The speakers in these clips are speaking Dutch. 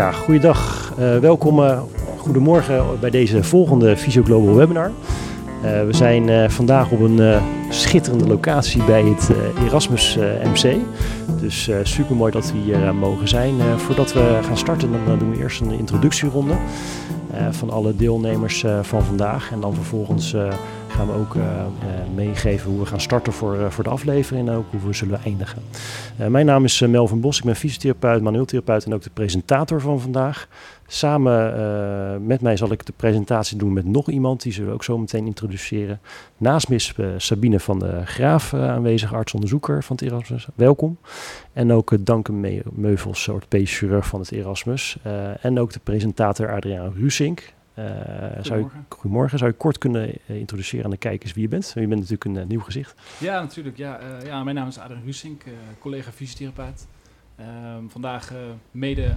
Ja, goeiedag. Uh, welkom, uh, goedemorgen bij deze volgende Visio Global webinar. Uh, we zijn vandaag op een schitterende locatie bij het Erasmus MC. Dus super mooi dat we hier mogen zijn. voordat we gaan starten, dan doen we eerst een introductieronde van alle deelnemers van vandaag. En dan vervolgens gaan we ook uh, meegeven hoe we gaan starten voor, uh, voor de aflevering en ook hoe we zullen eindigen. mijn naam is Melvin Bos, ik ben fysiotherapeut, manueeltherapeut en ook de presentator van vandaag. Samen met mij zal ik de presentatie doen met nog iemand, die zullen we ook zo meteen introduceren. Naast me is Sabine van de Graaf aanwezig, artsonderzoeker van het Erasmus. Welkom. En ook Danken Me Meuvels, orthopedisch chirurg van het Erasmus. en ook de presentator Adriaan Rusink, uh, zou je, goedemorgen. Zou je kort kunnen uh, introduceren aan de kijkers wie je bent? Je bent natuurlijk een uh, nieuw gezicht. Ja, natuurlijk. Ja, ja, mijn naam is Adrian Rusink, collega fysiotherapeut. Ehm, vandaag mede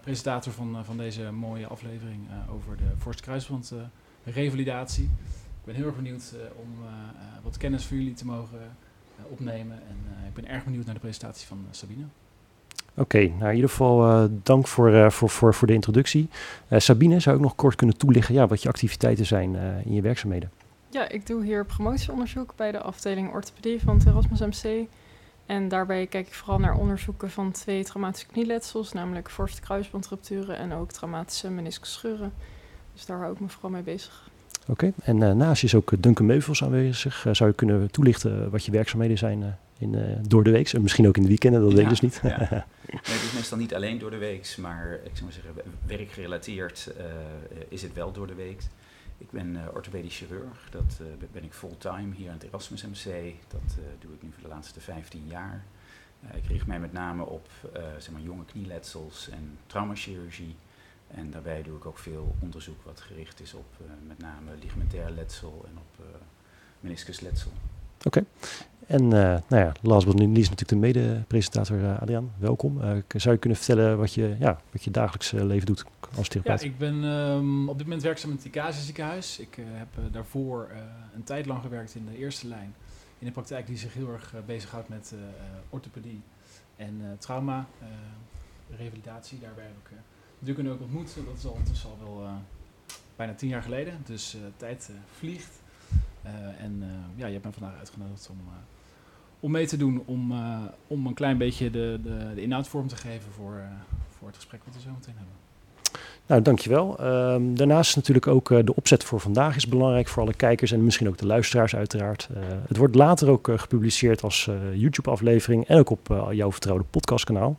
presentator van, van deze mooie aflevering over de Forst Kruisband revalidatie. Ik ben heel erg benieuwd om wat kennis voor jullie te mogen opnemen. En ik ben erg benieuwd naar de presentatie van Sabine. Oké, nou in ieder geval uh, dank voor, uh, voor, voor, voor de introductie. Uh, Sabine, zou ik nog kort kunnen toelichten ja, wat je activiteiten zijn in je werkzaamheden? Ja, ik doe hier promotieonderzoek bij de afdeling orthopedie van het Erasmus MC. En daarbij kijk ik vooral naar onderzoeken van twee traumatische knieletsels, namelijk forste kruisbandrupturen en ook traumatische meniscusscheuren. Dus daar hou ik me vooral mee bezig. Oké, en naast is ook Duncan Meuvels aanwezig. zou je kunnen toelichten wat je werkzaamheden zijn in, uh, door de week. En misschien ook in de weekenden, dat weet ik dus niet. Ja. nee, het is meestal niet alleen door de week, maar ik zou maar zeggen, werkgerelateerd uh, is het wel door de week. Ik ben uh, orthopedisch chirurg, dat ben ik fulltime hier aan het Erasmus MC. Dat doe ik nu voor de laatste 15 jaar. ik richt mij met name op zeg maar jonge knieletsels en traumachirurgie. En daarbij doe ik ook veel onderzoek wat gericht is op met name ligamentair letsel en op meniscusletsel. Oké. En uh, nou ja, last but not least natuurlijk de mede-presentator uh. Welkom. Uh, zou je kunnen vertellen wat je, ja, wat je dagelijks leven doet als therapeut? Ja, ik ben um, op dit moment werkzaam in het Icasa ziekenhuis. Ik heb daarvoor een tijd lang gewerkt in de eerste lijn. In een praktijk die zich heel erg bezighoudt met orthopedie en trauma, revalidatie. Daarbij heb ik Dukken ook ontmoet. Dat is al ondertussen al wel bijna tien jaar geleden. Dus tijd vliegt. en ja, je hebt me vandaag uitgenodigd om om mee te doen om, uh, om een klein beetje de, de, de inhoud vorm te geven voor, uh, voor het gesprek wat we zo meteen hebben. Nou, dankjewel. Um, daarnaast natuurlijk ook uh, de opzet voor vandaag is belangrijk voor alle kijkers en misschien ook de luisteraars uiteraard. Uh, het wordt later ook uh, gepubliceerd als YouTube-aflevering en ook op jouw vertrouwde podcastkanaal.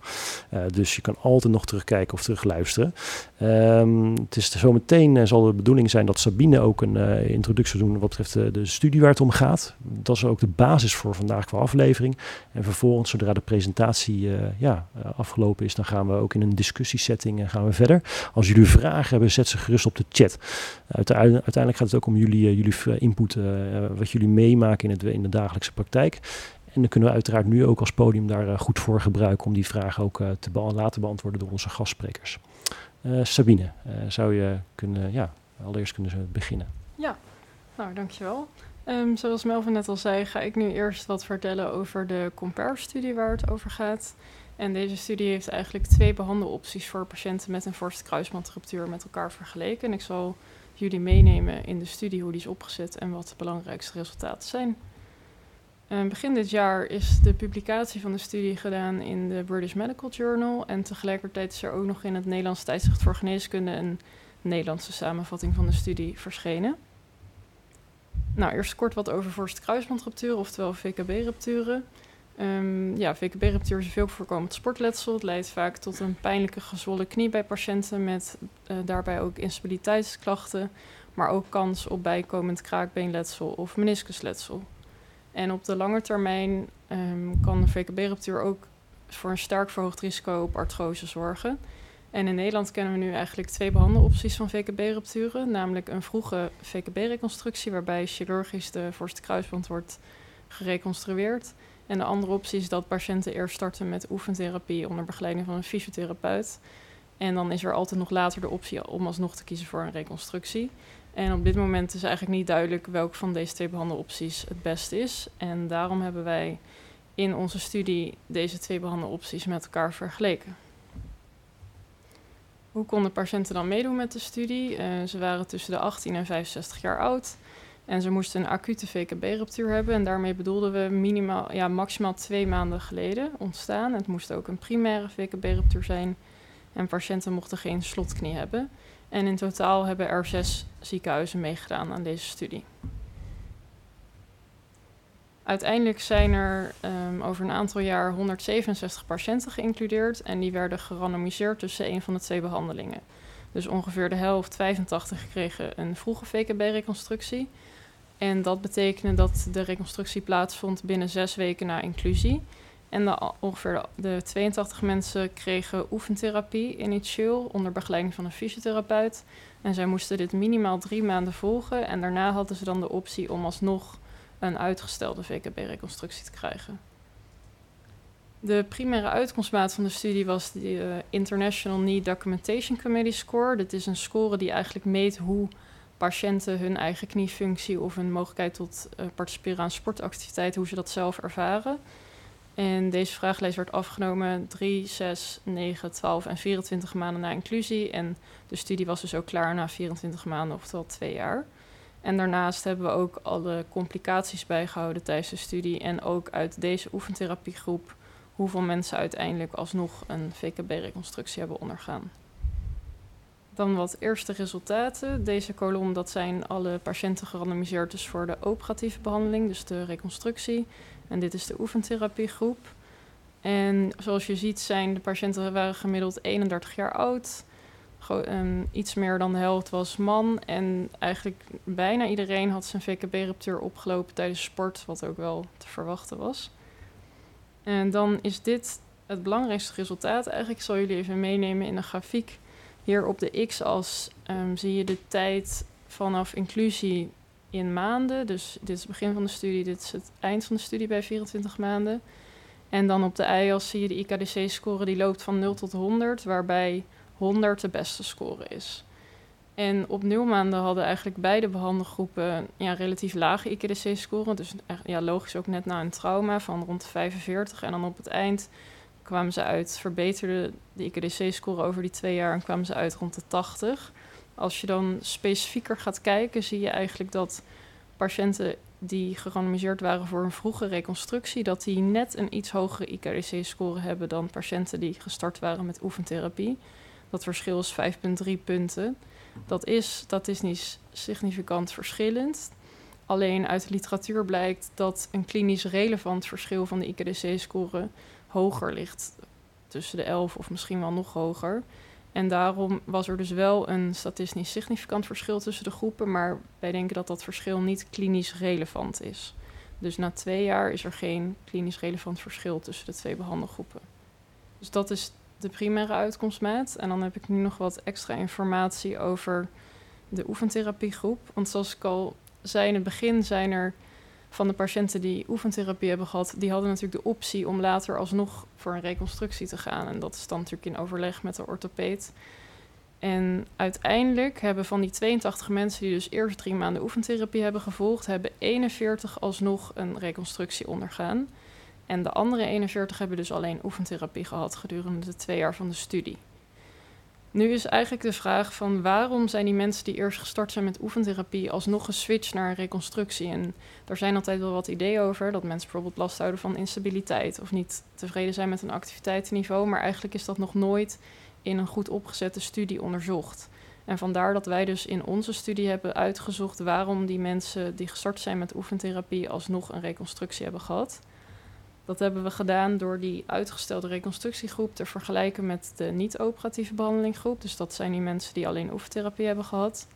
dus je kan altijd nog terugkijken of terugluisteren. Um, het is zometeen zal de bedoeling zijn dat Sabine ook een introductie doen wat betreft de, de studie waar het om gaat. Dat is ook de basis voor vandaag qua aflevering. En vervolgens, zodra de presentatie ja, afgelopen is, dan gaan we ook in een discussiesetting gaan we verder. Als jullie vragen hebben, zet ze gerust op de chat. Uiteindelijk gaat het ook om jullie, eh, jullie eh, input, eh, wat jullie meemaken in, in de dagelijkse praktijk. En dan kunnen we uiteraard nu ook als podium daar goed voor gebruiken om die vragen ook te laten beantwoorden door onze gastsprekers. Sabine, zou je kunnen, ja, allereerst kunnen beginnen? Ja, nou dankjewel. Um, zoals Melvin net al zei, ga ik nu eerst wat vertellen over de Compare-studie waar het over gaat. En deze studie heeft eigenlijk twee behandelopties voor patiënten met een forse kruisbandruptuur met elkaar vergeleken. En ik zal jullie meenemen in de studie hoe die is opgezet en wat de belangrijkste resultaten zijn. Uh, begin dit jaar is de publicatie van de studie gedaan in de British Medical Journal. En tegelijkertijd is er ook nog in het Nederlands tijdschrift voor geneeskunde een Nederlandse samenvatting van de studie verschenen. Nou, eerst kort wat over forse kruisbandrupturen, oftewel VKB-rupturen. Um, ja, VKB-ruptuur is veel voorkomend sportletsel. Het leidt vaak tot een pijnlijke gezwollen knie bij patiënten met uh, daarbij ook instabiliteitsklachten, maar ook kans op bijkomend kraakbeenletsel of meniscusletsel. En op de lange termijn um, kan een VKB-ruptuur ook voor een sterk verhoogd risico op artrose zorgen. En in Nederland kennen we nu eigenlijk twee behandelopties van VKB-rupturen, namelijk een vroege VKB-reconstructie waarbij chirurgisch de voorste kruisband wordt gereconstrueerd en de andere optie is dat patiënten eerst starten met oefentherapie onder begeleiding van een fysiotherapeut. En dan is er altijd nog later de optie om alsnog te kiezen voor een reconstructie. En op dit moment is eigenlijk niet duidelijk welke van deze twee behandelopties het beste is. En daarom hebben wij in onze studie deze twee behandelopties met elkaar vergeleken. Hoe konden patiënten dan meedoen met de studie? Uh, ze waren tussen de 18 en 65 jaar oud. En ze moesten een acute VKB-ruptuur hebben. En daarmee bedoelden we minimaal, ja, maximaal twee maanden geleden ontstaan. Het moest ook een primaire VKB-ruptuur zijn. En patiënten mochten geen slotknie hebben. En in totaal hebben er zes ziekenhuizen meegedaan aan deze studie. Uiteindelijk zijn er um, over een aantal jaar 167 patiënten geïncludeerd en die werden gerandomiseerd tussen een van de twee behandelingen. Dus ongeveer de helft, 85, kregen een vroege VKB-reconstructie. En dat betekende dat de reconstructie plaatsvond binnen zes weken na inclusie. En ongeveer de, 82 mensen kregen oefentherapie initieel onder begeleiding van een fysiotherapeut. En zij moesten dit minimaal drie maanden volgen. En daarna hadden ze dan de optie om alsnog een uitgestelde VKB-reconstructie te krijgen. De primaire uitkomstmaat van de studie was de uh, International Knee Documentation Committee Score. Dit is een score die eigenlijk meet hoe patiënten hun eigen kniefunctie of hun mogelijkheid tot uh, participeren aan sportactiviteiten, hoe ze dat zelf ervaren. En deze vragenlijst werd afgenomen 3, 6, 9, 12 en 24 maanden na inclusie. En de studie was dus ook klaar na 24 maanden, oftewel twee jaar. En daarnaast hebben we ook alle complicaties bijgehouden tijdens de studie. En ook uit deze oefentherapiegroep hoeveel mensen uiteindelijk alsnog een VKB-reconstructie hebben ondergaan. Dan wat eerste resultaten. Deze kolom, dat zijn alle patiënten gerandomiseerd dus voor de operatieve behandeling, dus de reconstructie. En dit is de oefentherapiegroep. En zoals je ziet zijn de patiënten waren gemiddeld 31 jaar oud. Um, iets meer dan de helft was man. En eigenlijk bijna iedereen had zijn VKB-ruptuur opgelopen tijdens sport, wat ook wel te verwachten was. En dan is dit het belangrijkste resultaat. Eigenlijk zal jullie even meenemen in een grafiek. Hier op de x-as um, zie je de tijd vanaf inclusie in maanden. Dus dit is het begin van de studie, dit is het eind van de studie bij 24 maanden. En dan op de y-as zie je de IKDC-score die loopt van 0 tot 100, waarbij 100 de beste score is. En op nul maanden hadden eigenlijk beide behandelgroepen ja, relatief lage IKDC-score. Dus ja, logisch ook net na een trauma van rond de 45. En dan op het eind kwamen ze uit, verbeterde de IKDC-score over die twee jaar en kwamen ze uit rond de 80. Als je dan specifieker gaat kijken, zie je eigenlijk dat patiënten die gerandomiseerd waren voor een vroege reconstructie, dat die net een iets hogere IKDC-score hebben dan patiënten die gestart waren met oefentherapie. Dat verschil is 5,3 punten. Dat is statistisch significant verschillend. Alleen uit de literatuur blijkt dat een klinisch relevant verschil van de IKDC-score hoger ligt. Tussen de 11 of misschien wel nog hoger. En daarom was er dus wel een statistisch significant verschil tussen de groepen, maar wij denken dat dat verschil niet klinisch relevant is. Dus na twee jaar is er geen klinisch relevant verschil tussen de twee behandelgroepen. Dus dat is de primaire uitkomstmaat. En dan heb ik nu nog wat extra informatie over de oefentherapiegroep. Want zoals ik al zei in het begin, zijn er van de patiënten die oefentherapie hebben gehad, die hadden natuurlijk de optie om later alsnog voor een reconstructie te gaan. En dat is dan natuurlijk in overleg met de orthopeed. En uiteindelijk hebben van die 82 mensen die dus eerst drie maanden oefentherapie hebben gevolgd, hebben 41 alsnog een reconstructie ondergaan. En de andere 41 hebben dus alleen oefentherapie gehad gedurende de twee jaar van de studie. Nu is eigenlijk de vraag van waarom zijn die mensen die eerst gestart zijn met oefentherapie alsnog geswitcht naar een reconstructie? En daar zijn altijd wel wat ideeën over, dat mensen bijvoorbeeld last houden van instabiliteit of niet tevreden zijn met een activiteitsniveau, maar eigenlijk is dat nog nooit in een goed opgezette studie onderzocht. En vandaar dat wij dus in onze studie hebben uitgezocht waarom die mensen die gestart zijn met oefentherapie alsnog een reconstructie hebben gehad. Dat hebben we gedaan door die uitgestelde reconstructiegroep te vergelijken met de niet-operatieve behandelinggroep. Dus dat zijn die mensen die alleen oefentherapie hebben gehad.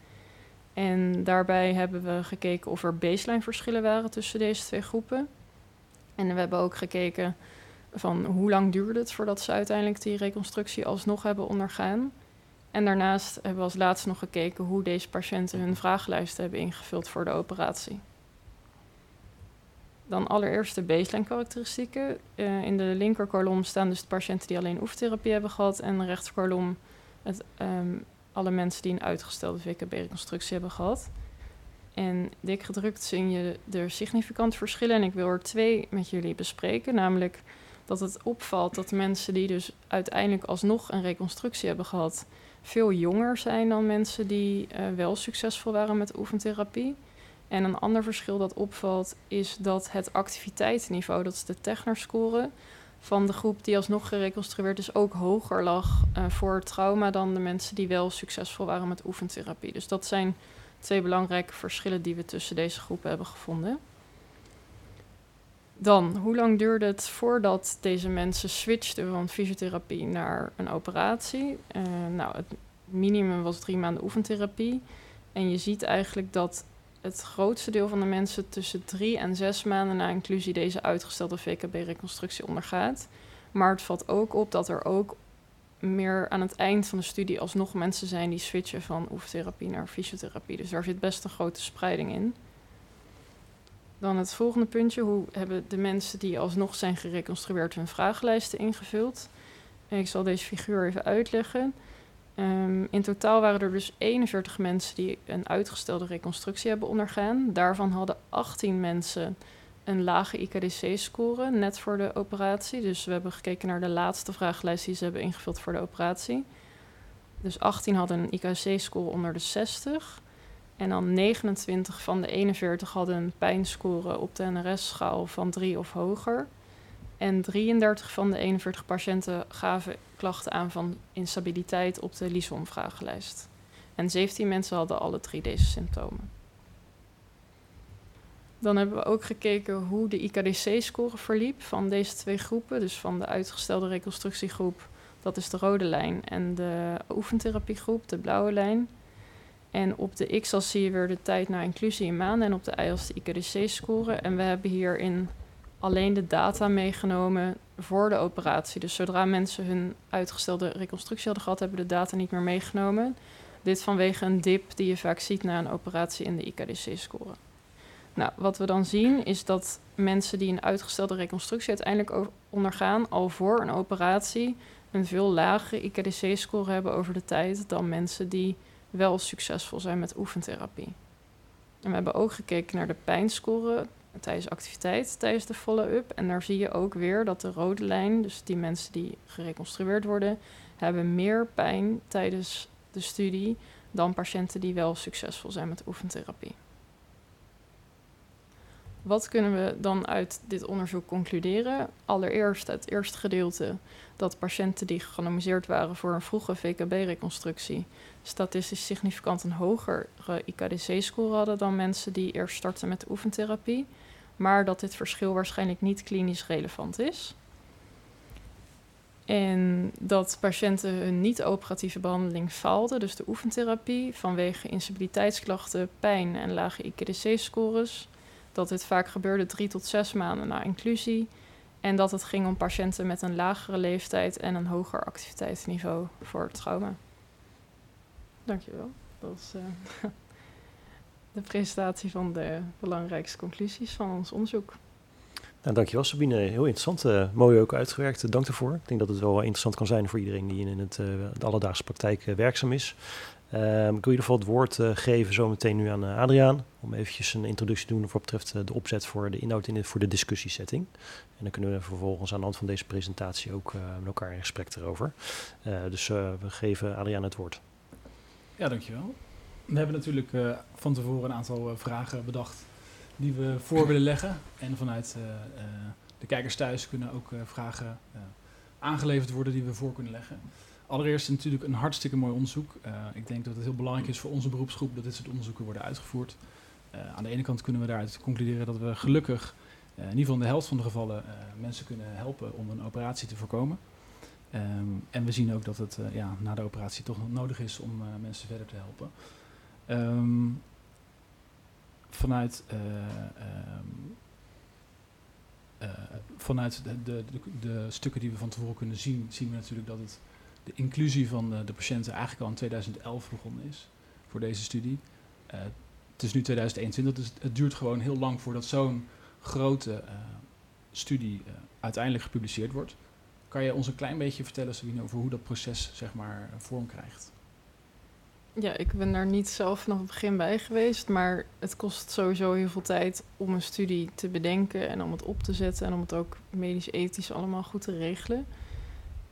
En daarbij hebben we gekeken of er baseline verschillen waren tussen deze twee groepen. En we hebben ook gekeken van hoe lang duurde het voordat ze uiteindelijk die reconstructie alsnog hebben ondergaan. En daarnaast hebben we als laatste nog gekeken hoe deze patiënten hun vragenlijst hebben ingevuld voor de operatie. Dan allereerst de baseline karakteristieken. Uh, in de linkerkolom staan dus de patiënten die alleen oefentherapie hebben gehad. En de rechterkolom het, um, alle mensen die een uitgestelde VKB-reconstructie hebben gehad. En dik gedrukt zie je er significant verschillen. En ik wil er twee met jullie bespreken. Namelijk dat het opvalt dat mensen die dus uiteindelijk alsnog een reconstructie hebben gehad, veel jonger zijn dan mensen die eh, wel succesvol waren met oefentherapie. En een ander verschil dat opvalt is dat het activiteitsniveau, dat is de Techner-score, van de groep die alsnog gereconstrueerd is, ook hoger lag uh, voor trauma dan de mensen die wel succesvol waren met oefentherapie. Dus dat zijn twee belangrijke verschillen die we tussen deze groepen hebben gevonden. Dan, hoe lang duurde het voordat deze mensen switchten van fysiotherapie naar een operatie? Uh, nou, het minimum was drie maanden oefentherapie. En je ziet eigenlijk dat het grootste deel van de mensen tussen drie en zes maanden na inclusie deze uitgestelde VKB-reconstructie ondergaat. Maar het valt ook op dat er ook meer aan het eind van de studie alsnog mensen zijn die switchen van oefentherapie naar fysiotherapie. Dus daar zit best een grote spreiding in. Dan het volgende puntje. Hoe hebben de mensen die alsnog zijn gereconstrueerd hun vragenlijsten ingevuld? Ik zal deze figuur even uitleggen. Um, in totaal waren er dus 41 mensen die een uitgestelde reconstructie hebben ondergaan. Daarvan hadden 18 mensen een lage IKDC-score net voor de operatie. Dus we hebben gekeken naar de laatste vragenlijst die ze hebben ingevuld voor de operatie. Dus 18 hadden een IKC-score onder de 60. En dan 29 van de 41 hadden een pijnscore op de NRS-schaal van 3 of hoger. En 33 van de 41 patiënten gaven klachten aan van instabiliteit op de LISOM-vragenlijst. En 17 mensen hadden alle drie deze symptomen. Dan hebben we ook gekeken hoe de IKDC-score verliep van deze twee groepen. Dus van de uitgestelde reconstructiegroep, dat is de rode lijn, en de oefentherapiegroep, de blauwe lijn. En op de x-as zie je weer de tijd naar inclusie in maanden en op de y-as de IKDC-score. En we hebben hierin alleen de data meegenomen voor de operatie. Dus zodra mensen hun uitgestelde reconstructie hadden gehad, hebben de data niet meer meegenomen. Dit vanwege een dip die je vaak ziet na een operatie in de IKDC-score. Nou, wat we dan zien is dat mensen die een uitgestelde reconstructie uiteindelijk ondergaan, al voor een operatie, een veel lagere IKDC-score hebben over de tijd dan mensen die wel succesvol zijn met oefentherapie. En we hebben ook gekeken naar de pijnscore tijdens activiteit, tijdens de follow-up. En daar zie je ook weer dat de rode lijn, dus die mensen die gereconstrueerd worden, hebben meer pijn tijdens de studie dan patiënten die wel succesvol zijn met oefentherapie. Wat kunnen we dan uit dit onderzoek concluderen? Allereerst het eerste gedeelte dat patiënten die gerandomiseerd waren voor een vroege VKB-reconstructie statistisch significant een hogere IKDC-score hadden dan mensen die eerst starten met oefentherapie, maar dat dit verschil waarschijnlijk niet klinisch relevant is. En dat patiënten hun niet-operatieve behandeling faalden, dus de oefentherapie, vanwege instabiliteitsklachten, pijn en lage IKDC-scores. Dat dit vaak gebeurde drie tot zes maanden na inclusie. En dat het ging om patiënten met een lagere leeftijd en een hoger activiteitsniveau voor trauma. Dankjewel. Dat uh, de presentatie van de belangrijkste conclusies van ons onderzoek. Nou, dankjewel Sabine, heel interessant. Uh, mooi ook uitgewerkt, dank ervoor. Ik denk dat het wel interessant kan zijn voor iedereen die in het, uh, de alledaagse praktijk werkzaam is. Um, ik wil in ieder geval het woord uh, geven zometeen nu aan uh, Adriaan. Om eventjes een introductie te doen voor betreft uh, de opzet voor de inhoud in de, voor de discussiesetting. En dan kunnen we vervolgens aan de hand van deze presentatie ook met elkaar in gesprek erover. dus we geven Adriaan het woord. Ja, dankjewel. We hebben natuurlijk van tevoren een aantal vragen bedacht die we voor willen leggen. En vanuit de kijkers thuis kunnen ook vragen aangeleverd worden die we voor kunnen leggen. Allereerst natuurlijk een hartstikke mooi onderzoek. Ik denk dat het heel belangrijk is voor onze beroepsgroep dat dit soort onderzoeken worden uitgevoerd. Aan de ene kant kunnen we daaruit concluderen dat we gelukkig in ieder geval in de helft van de gevallen mensen kunnen helpen om een operatie te voorkomen. Um, en we zien ook dat het ja, na de operatie toch nodig is om mensen verder te helpen. Um, vanuit um, vanuit de, de, de, de, stukken die we van tevoren kunnen zien, zien we natuurlijk dat het de inclusie van de, de, patiënten eigenlijk al in 2011 begonnen is voor deze studie. Het is nu 2021, dus het duurt gewoon heel lang voordat zo'n grote studie uiteindelijk gepubliceerd wordt. Kan je ons een klein beetje vertellen, Sabine, over hoe dat proces zeg maar, vorm krijgt? Ja, ik ben daar niet zelf vanaf het begin bij geweest, maar het kost sowieso heel veel tijd om een studie te bedenken en om het op te zetten en om het ook medisch-ethisch allemaal goed te regelen.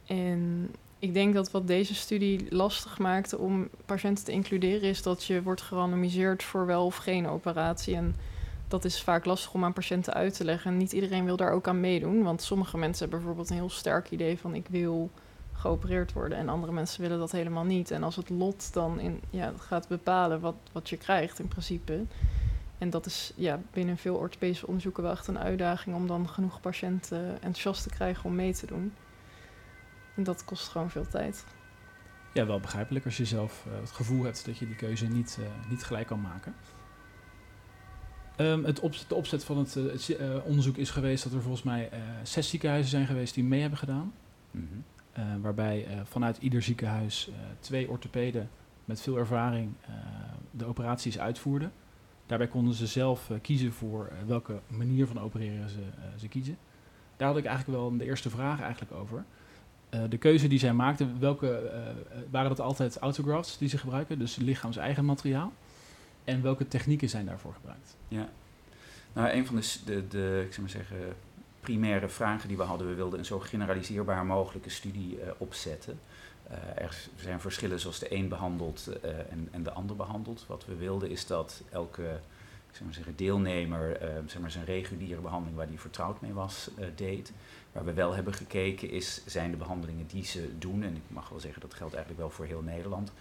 En ik denk dat wat deze studie lastig maakte om patiënten te includeren, is dat je wordt gerandomiseerd voor wel of geen operatie. En dat is vaak lastig om aan patiënten uit te leggen. En niet iedereen wil daar ook aan meedoen. Want sommige mensen hebben bijvoorbeeld een heel sterk idee van ik wil geopereerd worden. En andere mensen willen dat helemaal niet. En als het lot dan in, ja, gaat bepalen wat, wat je krijgt in principe. En dat is ja, binnen veel orthopedische onderzoeken wel echt een uitdaging om dan genoeg patiënten enthousiast te krijgen om mee te doen. En dat kost gewoon veel tijd. Ja, wel begrijpelijk als je zelf uh, het gevoel hebt dat je die keuze niet, uh, niet gelijk kan maken. Um, het opzet, de opzet van het, uh, het onderzoek is geweest dat er volgens mij zes ziekenhuizen zijn geweest die mee hebben gedaan. Mm -hmm. Waarbij vanuit ieder ziekenhuis twee orthopeden met veel ervaring de operaties uitvoerden. Daarbij konden ze zelf kiezen voor welke manier van opereren ze, ze kiezen. Daar had ik eigenlijk wel de eerste vraag eigenlijk over. De keuze die zij maakten, welke, waren dat altijd autografts die ze gebruiken, dus lichaams eigen materiaal? En welke technieken zijn daarvoor gebruikt? Ja, nou een van de, de, de ik zou maar zeggen, primaire vragen die we hadden, we wilden een zo generaliseerbaar mogelijke studie uh, opzetten. er zijn verschillen zoals de een behandelt en, en de ander behandelt. Wat we wilden is dat elke zeg maar zeggen, deelnemer zeg maar zijn reguliere behandeling waar hij vertrouwd mee was, deed. Waar we wel hebben gekeken is, zijn de behandelingen die ze doen, en ik mag wel zeggen dat geldt eigenlijk wel voor heel Nederland,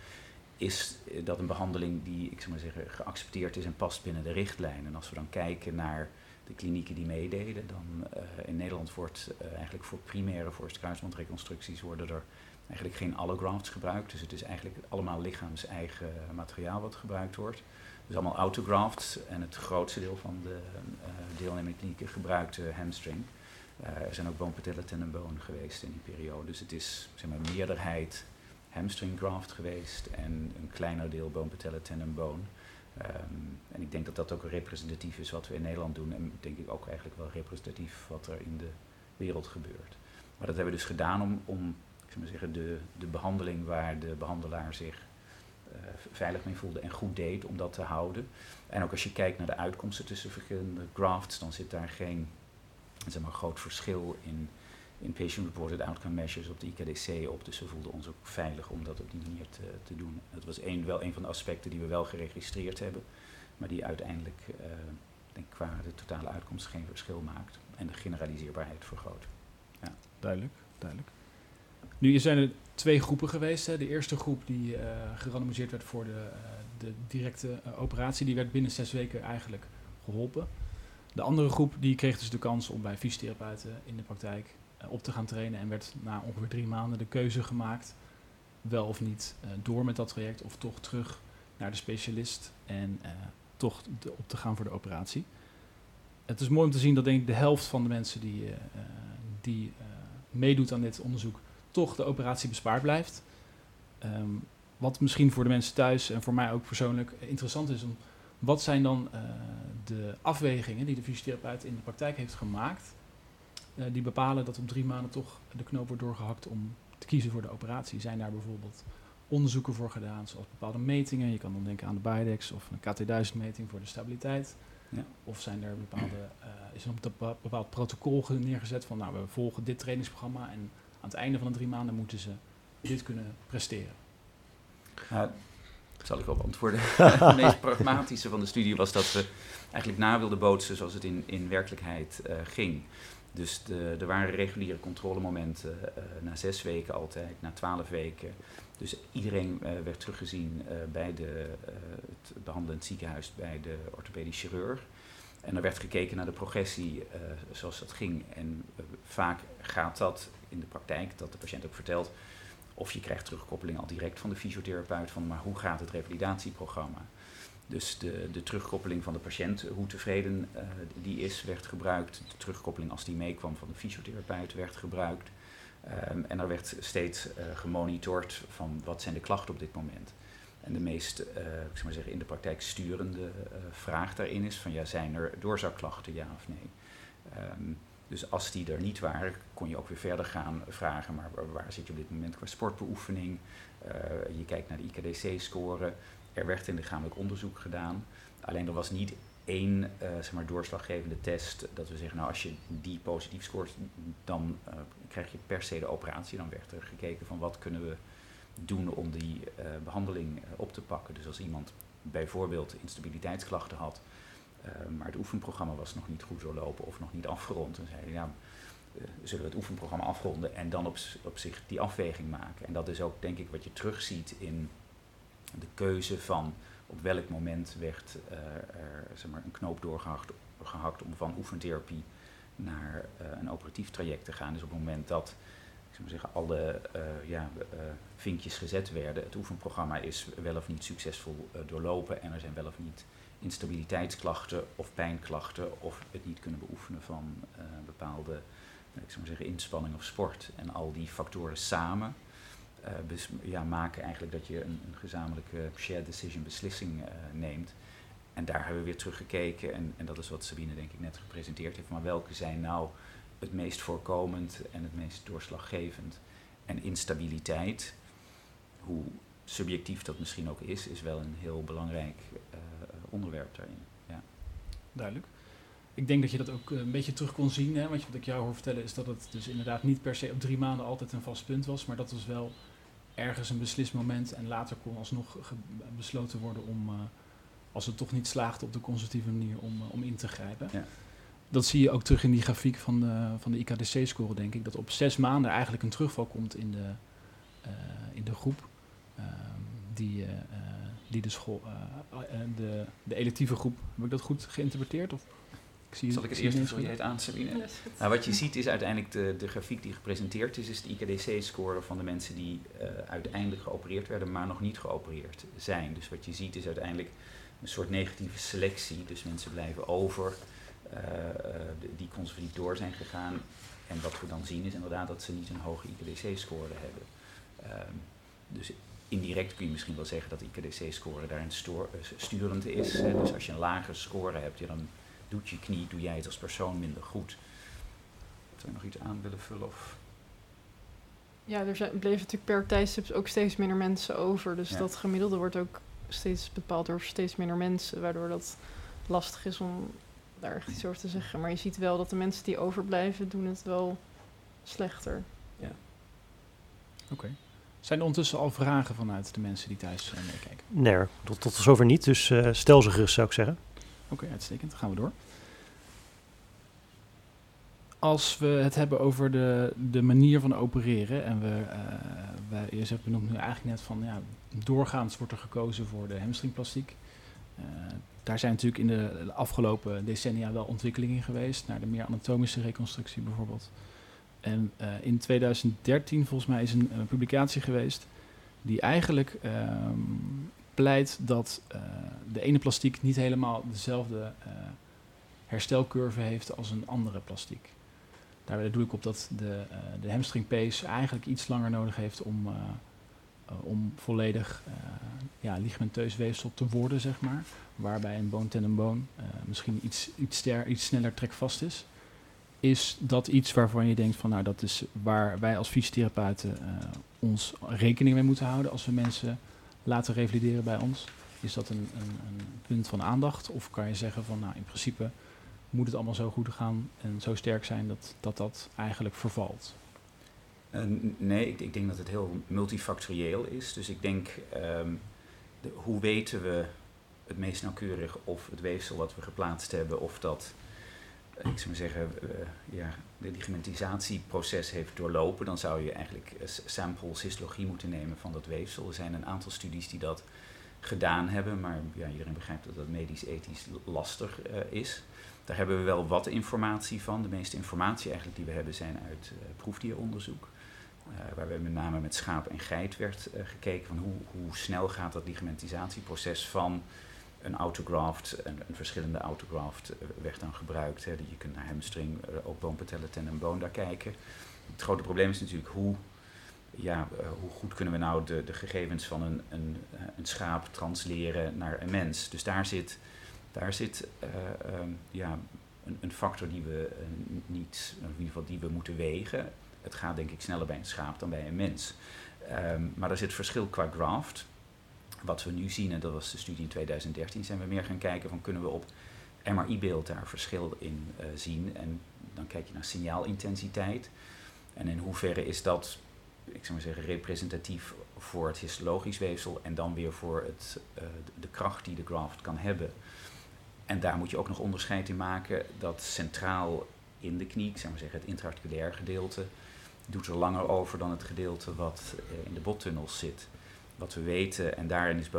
is eh, dat een behandeling die, ik zou maar zeggen, geaccepteerd is en past binnen de richtlijn. En als we dan kijken naar de klinieken die meededen, dan uh, in Nederland wordt uh, eigenlijk voor primaire kruisbandreconstructies worden er eigenlijk geen allografts gebruikt. Dus het is eigenlijk allemaal lichaams-eigen materiaal wat gebruikt wordt. Dus allemaal autografts en het grootste deel van de uh, deelnemende klinieken gebruikt hamstring. Er zijn ook boompatella tendon geweest in die periode. Dus het is zeg maar, meerderheid hamstring graft geweest en een kleiner deel boompatella tendon Um, en ik denk dat dat ook representatief is wat we in Nederland doen. En denk ik ook eigenlijk wel representatief wat er in de wereld gebeurt. Maar dat hebben we dus gedaan om, om ik maar zeggen, de, de behandeling waar de behandelaar zich uh, veilig mee voelde en goed deed, om dat te houden. En ook als je kijkt naar de uitkomsten tussen verschillende grafts, dan zit daar geen zeg maar, groot verschil in, in patient-reported outcome measures op de IKDC op. Dus we voelden ons ook veilig om dat op die manier te, te doen. Dat was een, wel een van de aspecten die we wel geregistreerd hebben, maar die uiteindelijk uh, denk qua de totale uitkomst geen verschil maakt en de generaliseerbaarheid vergroot. Ja. Duidelijk, duidelijk. Nu zijn er twee groepen geweest. Hè. De eerste groep die uh, gerandomiseerd werd voor de, uh, de directe operatie, die werd binnen zes weken eigenlijk geholpen. De andere groep die kreeg dus de kans om bij fysiotherapeuten in de praktijk op te gaan trainen en werd na ongeveer drie maanden de keuze gemaakt, wel of niet uh, door met dat traject of toch terug naar de specialist en uh, toch op te gaan voor de operatie. Het is mooi om te zien dat denk ik de helft van de mensen die, die meedoet aan dit onderzoek toch de operatie bespaard blijft. Um, wat misschien voor de mensen thuis en voor mij ook persoonlijk interessant is om wat zijn dan de afwegingen die de fysiotherapeut in de praktijk heeft gemaakt, die bepalen dat op drie maanden toch de knoop wordt doorgehakt om te kiezen voor de operatie? Zijn daar bijvoorbeeld onderzoeken voor gedaan, zoals bepaalde metingen? Je kan dan denken aan de Bidex of een KT1000-meting voor de stabiliteit. Ja. Of zijn er bepaalde, uh, is er een bepaald protocol neergezet van, nou, we volgen dit trainingsprogramma en aan het einde van de drie maanden moeten ze dit kunnen presteren? zal ik wel beantwoorden. het meest pragmatische van de studie was dat we eigenlijk na wilden bootsen zoals het in, in werkelijkheid uh, ging. Dus de, er waren reguliere controlemomenten uh, na zes weken altijd, na twaalf weken. Dus iedereen uh, werd teruggezien bij de, het behandelend ziekenhuis, bij de orthopedisch chirurg. En er werd gekeken naar de progressie zoals dat ging. En vaak gaat dat in de praktijk, dat de patiënt ook vertelt, of je krijgt terugkoppeling al direct van de fysiotherapeut van maar hoe gaat het revalidatieprogramma. Dus de, de terugkoppeling van de patiënt, hoe tevreden uh, die is, werd gebruikt. De terugkoppeling als die meekwam van de fysiotherapeut werd gebruikt. Um, en er werd steeds uh, gemonitord van wat zijn de klachten op dit moment. En de meest, uh, ik zou maar zeggen, in de praktijk sturende vraag daarin is van ja, zijn er doorzakklachten, ja of nee? Um, dus als die er niet waren, kon je ook weer verder gaan vragen, maar waar zit je op dit moment qua sportbeoefening? Je kijkt naar de IKDC-score. Er werd in lichamelijk onderzoek gedaan. Alleen er was niet één uh, zeg maar, doorslaggevende test. Dat we zeggen, nou als je die positief scoort, dan uh, krijg je per se de operatie. Dan werd er gekeken van wat kunnen we doen om die uh, behandeling op te pakken. Dus als iemand bijvoorbeeld instabiliteitsklachten had, maar het oefenprogramma was nog niet goed doorlopen of nog niet afgerond, dan zeiden ja, zullen we het oefenprogramma afronden en dan op, op zich die afweging maken. En dat is ook denk ik wat je terugziet in de keuze van op welk moment werd uh, er zeg maar, een knoop doorgehakt gehakt om van oefentherapie naar uh, een operatief traject te gaan. Dus op het moment dat ik maar zeggen, alle uh, ja, vinkjes gezet werden, het oefenprogramma is wel of niet succesvol doorlopen en er zijn wel of niet instabiliteitsklachten of pijnklachten of het niet kunnen beoefenen van bepaalde ik maar zeggen, inspanning of sport. En al die factoren samen ja, maken eigenlijk dat je een, een gezamenlijke shared decision beslissing uh, neemt. En daar hebben we weer teruggekeken, en, en dat is wat Sabine denk ik net gepresenteerd heeft, maar welke zijn nou het meest voorkomend en het meest doorslaggevend. En instabiliteit, hoe subjectief dat misschien ook is, is wel een heel belangrijk uh, onderwerp daarin. Ja. Duidelijk. Ik denk dat je dat ook een beetje terug kon zien. Hè? Want wat ik jou hoor vertellen is dat het dus inderdaad niet per se op drie maanden altijd een vast punt was. Maar dat was wel ergens een beslismoment en later kon alsnog besloten worden om, uh, als het toch niet slaagde op de conservatieve manier, om, uh, om in te grijpen. Ja. Dat zie je ook terug in die grafiek van de, van de IKDC-score, denk ik. Dat op zes maanden eigenlijk een terugval komt in de, uh, in de groep ehm, die, die de school, de, de elitieve groep, heb ik dat goed geïnterpreteerd? Of ik zie, Zal ik het eerst voor je het aan, Sabine? nou, wat je ziet is uiteindelijk de, de grafiek die gepresenteerd is, is de IKDC-score van de mensen die uh, uiteindelijk geopereerd werden, maar nog niet geopereerd zijn. Dus wat je ziet is uiteindelijk een soort negatieve selectie. Dus mensen blijven over uh, die conservatief door zijn gegaan. En wat we dan zien is inderdaad dat ze niet een hoge IKDC-score hebben. Um, dus indirect kun je misschien wel zeggen dat de IKDC-score daarin sturend is. Dus als je een lage score hebt, ja, dan doet je knie, doe jij het als persoon minder goed. Zou je nog iets aan willen vullen? Of? Ja, er zijn, bleven natuurlijk per tijdstip ook steeds minder mensen over. Dus dat gemiddelde wordt ook steeds bepaald door steeds minder mensen. Waardoor dat lastig is om daar echt iets over te zeggen. Maar je ziet wel dat de mensen die overblijven, doen het wel slechter. Ja. Oké. Zijn er ondertussen al vragen vanuit de mensen die thuis uh, meekijken? Nee, tot, tot zover niet. Dus uh, stel ze gerust, zou ik zeggen. Oké, uitstekend. Dan gaan we door. Als we het hebben over de, de manier van opereren, en we, uh, zegt benoemd nu eigenlijk net van, ja, doorgaans wordt er gekozen voor de hamstringplastiek. Uh, daar zijn natuurlijk in de, afgelopen decennia wel ontwikkelingen in geweest, naar de meer anatomische reconstructie bijvoorbeeld. En uh, in 2013 volgens mij is een, een publicatie geweest die eigenlijk um, pleit dat uh, de ene plastiek niet helemaal dezelfde uh, herstelcurve heeft als een andere plastiek. Daar doe ik op dat de, uh, de hamstring pace eigenlijk iets langer nodig heeft om, om volledig ja, ligamenteus weefsel te worden, zeg maar. Waarbij een bone tendon bone misschien iets, iets, ster, iets sneller trekvast is. Is dat iets waarvan je denkt van nou dat is waar wij als fysiotherapeuten ons rekening mee moeten houden als we mensen laten revalideren bij ons? Is dat een, een, een, punt van aandacht? Of kan je zeggen van nou in principe moet het allemaal zo goed gaan en zo sterk zijn dat dat, dat eigenlijk vervalt? Uh, nee, ik, ik, denk dat het heel multifactorieel is. Dus ik denk, de, hoe weten we het meest nauwkeurig of het weefsel wat we geplaatst hebben, of dat ik zou zeggen, uh, ja, de ligamentisatieproces heeft doorlopen, dan zou je eigenlijk samples histologie moeten nemen van dat weefsel. Er zijn een aantal studies die dat gedaan hebben, maar ja, iedereen begrijpt dat dat medisch-ethisch lastig uh, is. Daar hebben we wel wat informatie van. De meeste informatie eigenlijk die we hebben zijn uit proefdieronderzoek. Uh, waar we met name met schaap en geit werd gekeken van hoe, hoe snel gaat dat ligamentisatieproces van een autograft, een, verschillende autograft eh, werd dan gebruikt. Hè. Je kunt naar hamstring, eh, ook boonpatellen, ten en boon daar kijken. Het grote probleem is natuurlijk hoe, ja, uh, hoe goed kunnen we nou de, de gegevens van een, een, een schaap transleren naar een mens. Dus daar zit, daar zit um, ja, een, een, factor die we niet, in ieder geval die we moeten wegen. Het gaat denk ik sneller bij een schaap dan bij een mens. Um, maar er zit verschil qua graft wat we nu zien, en dat was de studie in 2013, zijn we meer gaan kijken van kunnen we op MRI-beeld daar verschil in zien. En dan kijk je naar signaalintensiteit. En in hoeverre is dat, ik zou maar zeggen, representatief voor het histologisch weefsel en dan weer voor het, de kracht die de graft kan hebben. En daar moet je ook nog onderscheid in maken dat centraal in de knie, ik maar zeggen het intraarticulair gedeelte, doet er langer over dan het gedeelte wat eh, in de bottunnels zit. Wat we weten, en daarin is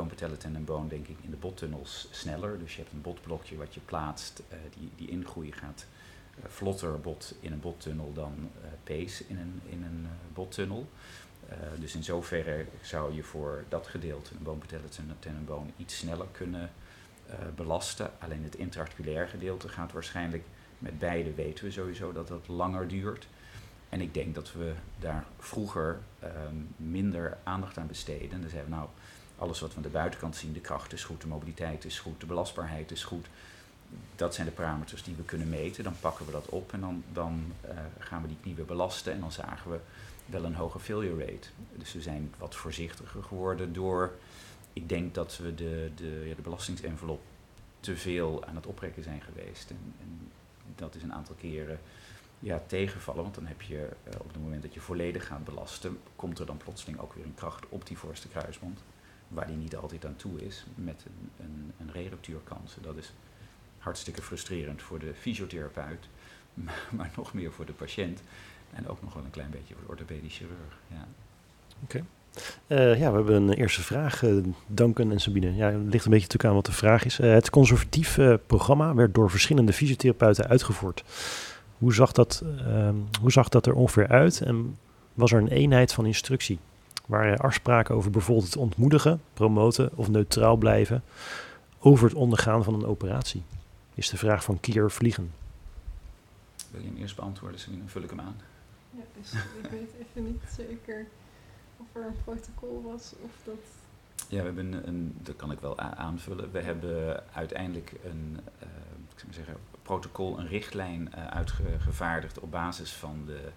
en boon denk ik in de bottunnels sneller. Dus je hebt een botblokje wat je plaatst, uh, die, die ingroei gaat uh, vlotter bot in een bottunnel dan uh, pees in een, in een bottunnel. dus in zoverre zou je voor dat gedeelte, een boon iets sneller kunnen belasten. Alleen het intraarticulair gedeelte gaat waarschijnlijk met beide weten we sowieso dat dat langer duurt. En ik denk dat we daar vroeger ehm, minder aandacht aan besteden. Dan zeggen we nou, alles wat we aan de buitenkant zien, de kracht is goed, de mobiliteit is goed, de belastbaarheid is goed. Dat zijn de parameters die we kunnen meten. Dan pakken we dat op en dan, dan uh, gaan we die weer belasten. En dan zagen we wel een hoge failure rate. Dus we zijn wat voorzichtiger geworden door, ik denk dat we de, de, ja, de belastingsenvelop te veel aan het oprekken zijn geweest. En, en dat is een aantal keren ja, tegenvallen. Want dan heb je uh, op het moment dat je volledig gaat belasten, komt er dan plotseling ook weer een kracht op die voorste kruisband. Waar die niet altijd aan toe is, met een, een, een re-ruptuurkans. Dat is hartstikke frustrerend voor de fysiotherapeut, maar, nog meer voor de patiënt. En ook nog wel een klein beetje voor de orthopedisch chirurg. Ja. Oké. Uh, ja, we hebben een eerste vraag. Uh, Duncan en Sabine. Ja, het ligt een beetje natuurlijk aan wat de vraag is. Het conservatief programma werd door verschillende fysiotherapeuten uitgevoerd. Hoe zag, dat, ehm, hoe zag dat er ongeveer uit en was er een eenheid van instructie? Waren er afspraken over bijvoorbeeld het ontmoedigen, promoten of neutraal blijven over het ondergaan van een operatie? Is de vraag van Kier Vliegen. Wil je hem eerst beantwoorden, Sabine? Dan vul ik hem aan. Ja, dus ik weet even niet zeker of er een protocol was of dat. Ja, we hebben een, dat kan ik wel aanvullen. We hebben uiteindelijk een, uh, ik zou zeggen, protocol, een richtlijn uh, uitgevaardigd op basis van de,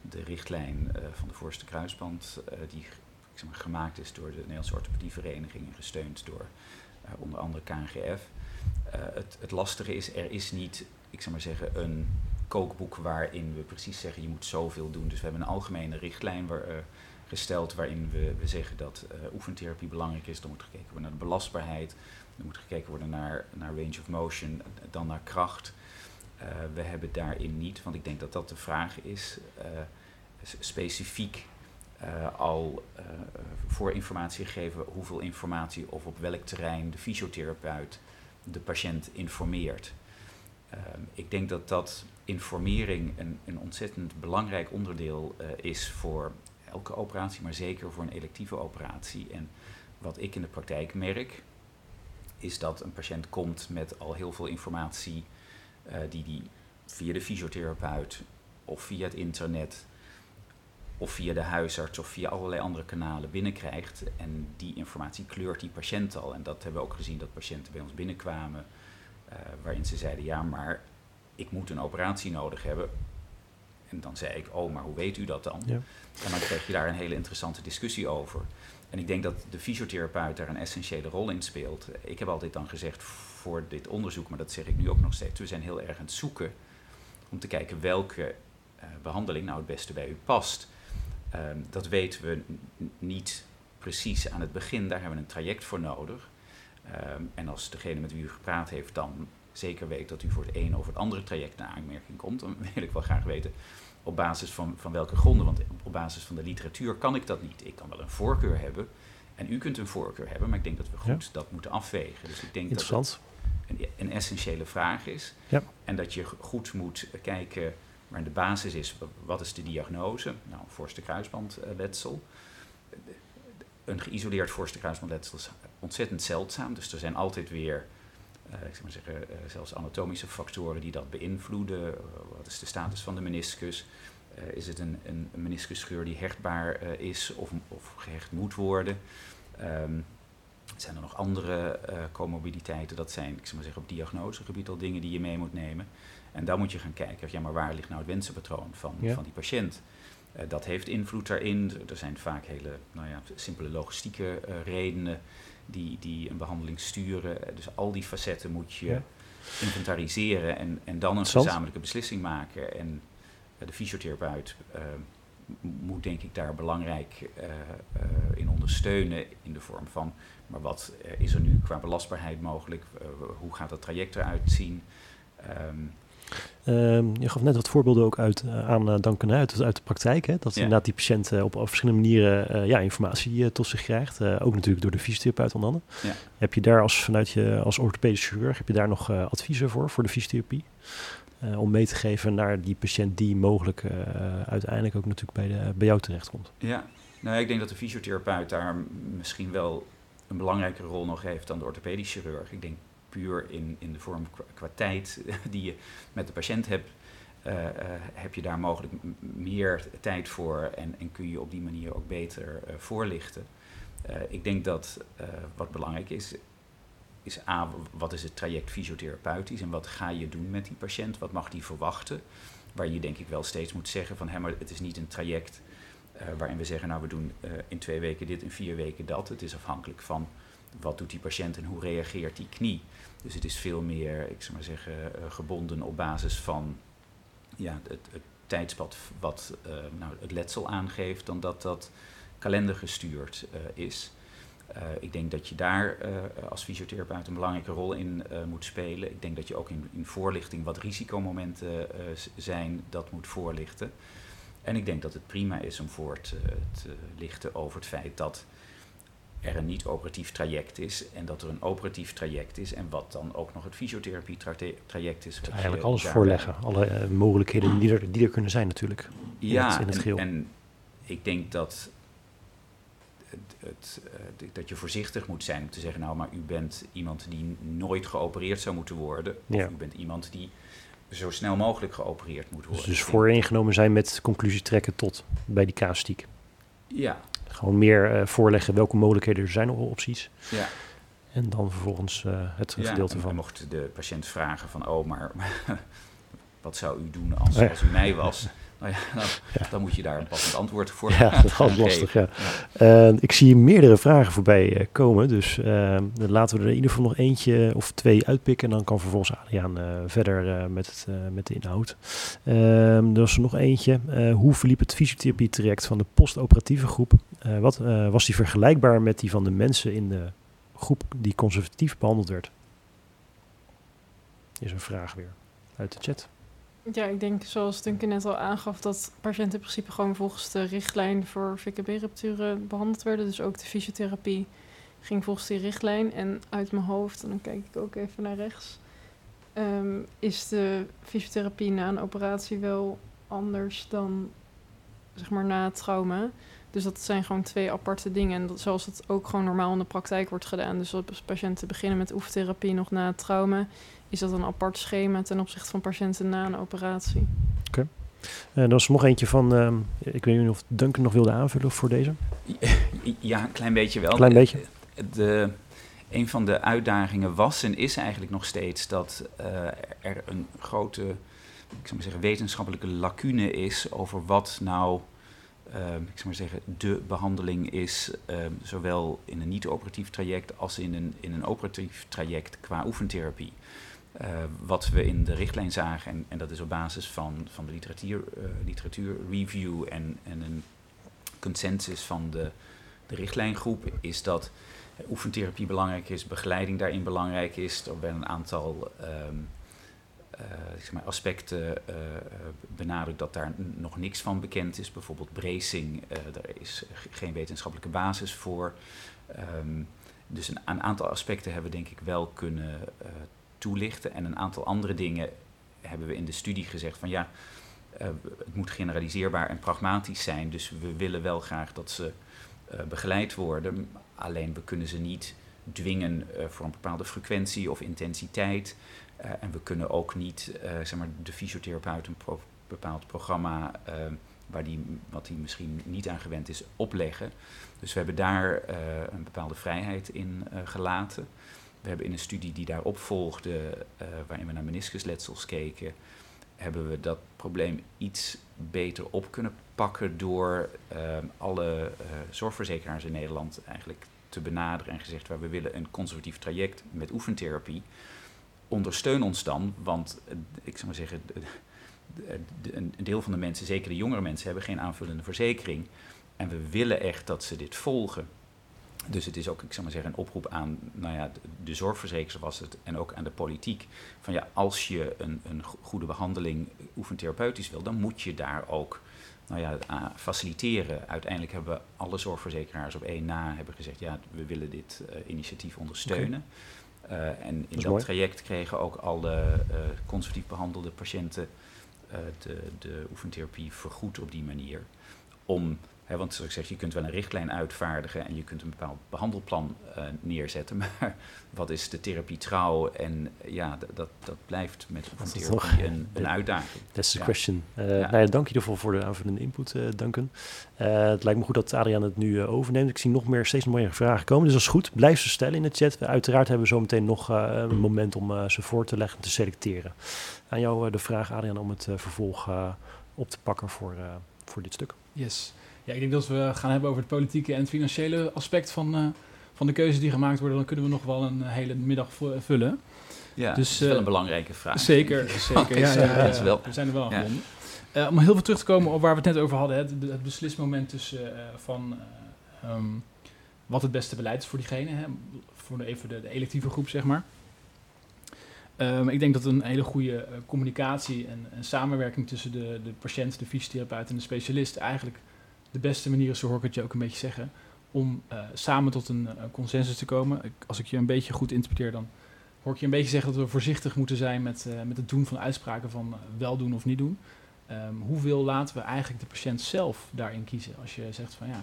de richtlijn uh, van de voorste kruisband, die ik zeg maar, gemaakt is door de Nederlandse Orthopedievereniging en gesteund door onder andere KNGF. het, het lastige is, er is niet, ik zou maar zeggen, een kookboek waarin we precies zeggen je moet zoveel doen. Dus we hebben een algemene richtlijn waar, gesteld waarin we, we zeggen dat oefentherapie belangrijk is. Dan moet gekeken worden naar de belastbaarheid, dan moet gekeken worden naar, naar range of motion, dan naar kracht. Uh, we hebben daarin niet, want ik denk dat dat de vraag is, uh, specifiek al voor informatie gegeven hoeveel informatie of op welk terrein de fysiotherapeut de patiënt informeert. ik denk dat dat informering een, een ontzettend belangrijk onderdeel is voor elke operatie, maar zeker voor een electieve operatie. En wat ik in de praktijk merk, is dat een patiënt komt met al heel veel informatie uh, die die via de fysiotherapeut of via het internet of via de huisarts of via allerlei andere kanalen binnenkrijgt. En die informatie kleurt die patiënt al. En dat hebben we ook gezien dat patiënten bij ons binnenkwamen uh, waarin ze zeiden, ja maar ik moet een operatie nodig hebben en dan zei ik, oh, maar hoe weet u dat dan? Ja. En dan kreeg je daar een hele interessante discussie over. En ik denk dat de fysiotherapeut daar een essentiële rol in speelt. Ik heb altijd dan gezegd voor dit onderzoek, maar dat zeg ik nu ook nog steeds, we zijn heel erg aan het zoeken om te kijken welke uh, behandeling nou het beste bij u past. Um, dat weten we niet precies aan het begin, daar hebben we een traject voor nodig. Um, en als degene met wie u gepraat heeft dan zeker weet dat u voor het ene of het andere traject naar aanmerking komt, dan wil ik wel graag weten op basis van, van welke gronden. Want op basis van de literatuur kan ik dat niet. Ik kan wel een voorkeur hebben en u kunt een voorkeur hebben, maar ik denk dat we goed dat moeten afwegen. Dus ik denk dat het een, een essentiële vraag is. Ja. En dat je goed moet kijken waar de basis is. Wat is de diagnose? Nou, voorste kruisbandletsel. Een geïsoleerd voorste kruisbandletsel is ontzettend zeldzaam. Dus er zijn altijd weer ik zou maar zeggen, uh, zelfs anatomische factoren die dat beïnvloeden. Uh, wat is de status van de meniscus? is het een, een, meniscusscheur die hechtbaar is of, of, gehecht moet worden? Um, zijn er nog andere comorbiditeiten? Dat zijn, ik zou maar zeggen, op diagnosegebied al dingen die je mee moet nemen. En dan moet je gaan kijken, ja, maar waar ligt nou het wensenpatroon van, van die patiënt? dat heeft invloed daarin. Er zijn vaak hele nou ja, simpele logistieke redenen die, die een behandeling sturen. Dus al die facetten moet je inventariseren en, en dan een gezamenlijke beslissing maken. En eh, de fysiotherapeut eh, moet denk ik daar belangrijk eh, in ondersteunen in de vorm van, maar wat is er nu qua belastbaarheid mogelijk? Hoe gaat dat traject eruit zien? Ehm, Ehm, je gaf net wat voorbeelden ook uit, eh, aan uh, Duncan uit, uit de praktijk. Hè? Dat Ja. inderdaad die patiënt eh, op, op verschillende manieren ja, informatie tot zich krijgt. Ook natuurlijk door de fysiotherapeut onder andere. Ja. Heb je daar als, vanuit je als orthopedisch chirurg, heb je daar nog adviezen voor, voor de fysiotherapie? Om mee te geven naar die patiënt die mogelijk uiteindelijk ook natuurlijk bij, de, bij jou terechtkomt. Ja, nou, ik denk dat de fysiotherapeut daar misschien wel een belangrijkere rol nog heeft dan de orthopedisch chirurg. Ik denk in, in de vorm qua, qua tijd die je met de patiënt hebt, eh, eh, heb je daar mogelijk meer tijd voor en, en kun je op die manier ook beter eh, voorlichten. Ik denk dat wat belangrijk is, is A, wat is het traject fysiotherapeutisch en wat ga je doen met die patiënt? Wat mag die verwachten? Waar je denk ik wel steeds moet zeggen van, hé, maar het is niet een traject waarin we zeggen, nou we doen in twee weken dit, in vier weken dat. Het is afhankelijk van wat doet die patiënt en hoe reageert die knie. Dus het is veel meer, ik zou maar zeggen, eh, gebonden op basis van ja, het, het tijdspad wat eh, nou, het letsel aangeeft, dan dat dat kalendergestuurd eh, is. Ik denk dat je daar als fysiotherapeut een belangrijke rol in moet spelen. Ik denk dat je ook in, in voorlichting wat risicomomenten zijn, dat moet voorlichten. En ik denk dat het prima is om voor te lichten over het feit dat er een niet-operatief traject is en dat er een operatief traject is en wat dan ook nog het fysiotherapie-traject is. Dus eigenlijk alles daarbij... voorleggen, alle uh, mogelijkheden die er, die er kunnen zijn natuurlijk. Ja, in het, in het en, en, ik denk dat, het, het, uh, dat je voorzichtig moet zijn om te zeggen, nou maar u bent iemand die nooit geopereerd zou moeten worden, of ja. u bent iemand die zo snel mogelijk geopereerd moet worden. Dus, dus vooringenomen zijn met conclusie trekken tot bij die casuïstiek. Ja, gewoon meer uh, voorleggen welke mogelijkheden er zijn, opties. Ja. En dan vervolgens uh, het ja, gedeelte en, van. En mocht de patiënt vragen van, oh, maar wat zou u doen als, als u mij was? Nou ja, dan, ja. dan, moet je daar een passend antwoord voor Ja, dat is lastig, ja. ja. Uh, ik zie meerdere vragen voorbij uh, komen, dus uh, laten we er in ieder geval nog eentje of twee uitpikken. En dan kan vervolgens Adriaan uh, verder met, het, met de inhoud. er was er nog eentje. hoe verliep het fysiotherapie-traject van de postoperatieve groep? wat, was die vergelijkbaar met die van de mensen in de groep die conservatief behandeld werd? Is een vraag weer uit de chat. Ja, ik denk zoals Duncan net al aangaf, dat patiënten in principe gewoon volgens de richtlijn voor VKB-rupturen behandeld werden. Dus ook de fysiotherapie ging volgens die richtlijn. En uit mijn hoofd, en dan kijk ik ook even naar rechts, um, is de fysiotherapie na een operatie wel anders dan zeg maar na het trauma. Dus dat zijn gewoon twee aparte dingen. En dat, zoals het ook gewoon normaal in de praktijk wordt gedaan. Dus als patiënten beginnen met oefentherapie nog na het trauma, is dat een apart schema ten opzichte van patiënten na een operatie. Oké. Okay. Uh, er was nog eentje van, uh, ik weet niet of Duncan nog wilde aanvullen voor deze. Ja, een klein beetje wel. Klein beetje. De, een van de uitdagingen was en is eigenlijk nog steeds dat uh, er een grote, ik zou maar zeggen, wetenschappelijke lacune is over wat nou uh, ik zou maar zeggen, de behandeling is, uh, zowel in een niet-operatief traject als in een, in een operatief traject qua oefentherapie. Uh, wat we in de richtlijn zagen, en, en dat is op basis van, van de literatuur, literatuurreview en, en een consensus van de, de richtlijngroep, is dat oefentherapie belangrijk is, begeleiding daarin belangrijk is. Er werden een aantal um, uh, zeg maar aspecten uh, benadrukt dat daar nog niks van bekend is. Bijvoorbeeld bracing, uh, daar is geen wetenschappelijke basis voor. Um, dus een, aantal aspecten hebben we denk ik wel kunnen toelichten. En een aantal andere dingen hebben we in de studie gezegd van ja, het moet generaliseerbaar en pragmatisch zijn. Dus we willen wel graag dat ze begeleid worden. Alleen we kunnen ze niet dwingen voor een bepaalde frequentie of intensiteit. En we kunnen ook niet zeg maar, de fysiotherapeut een bepaald programma waar die, wat hij misschien niet aan gewend is, opleggen. Dus we hebben daar een bepaalde vrijheid in gelaten. We hebben in een studie die daarop volgde, waarin we naar meniscusletsels keken, hebben we dat probleem iets beter op kunnen pakken door alle zorgverzekeraars in Nederland eigenlijk te benaderen en gezegd waar we willen een conservatief traject met oefentherapie ondersteun ons dan, want eh, ik zou maar zeggen, een deel van de mensen, zeker de jongere mensen, hebben geen aanvullende verzekering. En we willen echt dat ze dit volgen. Dus het is ook, ik zou maar zeggen, een oproep aan nou ja, de, zorgverzekeraars was het en ook aan de politiek. Van ja, als je een, een goede behandeling oefentherapeutisch wil, dan moet je daar ook nou ja, faciliteren. Uiteindelijk hebben alle zorgverzekeraars op één na hebben gezegd, ja, we willen dit uh, initiatief ondersteunen. Uh, en in dat, traject kregen ook alle uh, conservatief behandelde patiënten de, de oefentherapie vergoed op die manier. Om want zoals ik zeg, je kunt wel een richtlijn uitvaardigen en je kunt een bepaald behandelplan uh, neerzetten. Maar wat is de therapie trouw? En ja, dat, dat blijft met een therapie een, een uitdaging. That's the question. Uh, ja. Nou dank je ervoor voor de aanvullende input, uh, Duncan. het lijkt me goed dat Adriaan het nu overneemt. Ik zie nog meer, steeds meer vragen komen. Dus dat is goed. Blijf ze stellen in de chat. Uiteraard hebben we zo meteen nog een moment om ze voor te leggen en te selecteren. Aan jou de vraag, Adriaan, om het vervolg op te pakken voor, voor dit stuk. Yes. Ja, ik denk dat we gaan hebben over het politieke en het financiële aspect van, uh, van de keuzes die gemaakt worden. Dan kunnen we nog wel een hele middag vullen. Ja, dus, dat is wel een eh, belangrijke vraag. Zeker, zeker. ja, ja, ja, wel. We zijn er wel aan uh, om heel veel terug te komen op waar we het net over hadden. Het, het beslismoment tussen van um, wat het beste beleid is voor diegene. Hè, voor de, even de, de electieve groep, zeg maar. Um, ik denk dat een hele goede communicatie en, en, samenwerking tussen de, de patiënt, de fysiotherapeut en de specialist eigenlijk de beste manier is, zo hoor ik het je ook een beetje zeggen, om uh, samen tot een uh, consensus te komen. Als ik je een beetje goed interpreteer, dan hoor ik je een beetje zeggen dat we voorzichtig moeten zijn met, uh, met het doen van uitspraken van wel doen of niet doen. Um, hoeveel laten we eigenlijk de patiënt zelf daarin kiezen? Als je zegt van ja,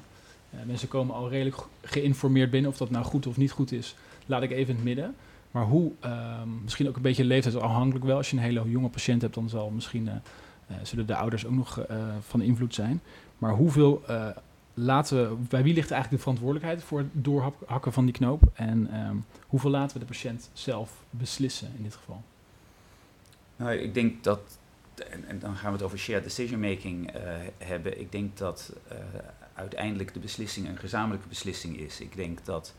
mensen komen al redelijk geïnformeerd binnen, of dat nou goed of niet goed is, laat ik even in het midden. Maar hoe, um, misschien ook een beetje leeftijdsafhankelijk wel. Als je een hele jonge patiënt hebt, dan zal misschien, zullen de ouders ook nog van invloed zijn. Maar hoeveel uh, laten we, bij wie ligt eigenlijk de verantwoordelijkheid voor het doorhakken van die knoop? En um, hoeveel laten we de patiënt zelf beslissen in dit geval? Nou, ik denk dat, en, dan gaan we het over shared decision making uh, hebben. Ik denk dat uh, uiteindelijk de beslissing een gezamenlijke beslissing is. Ik denk dat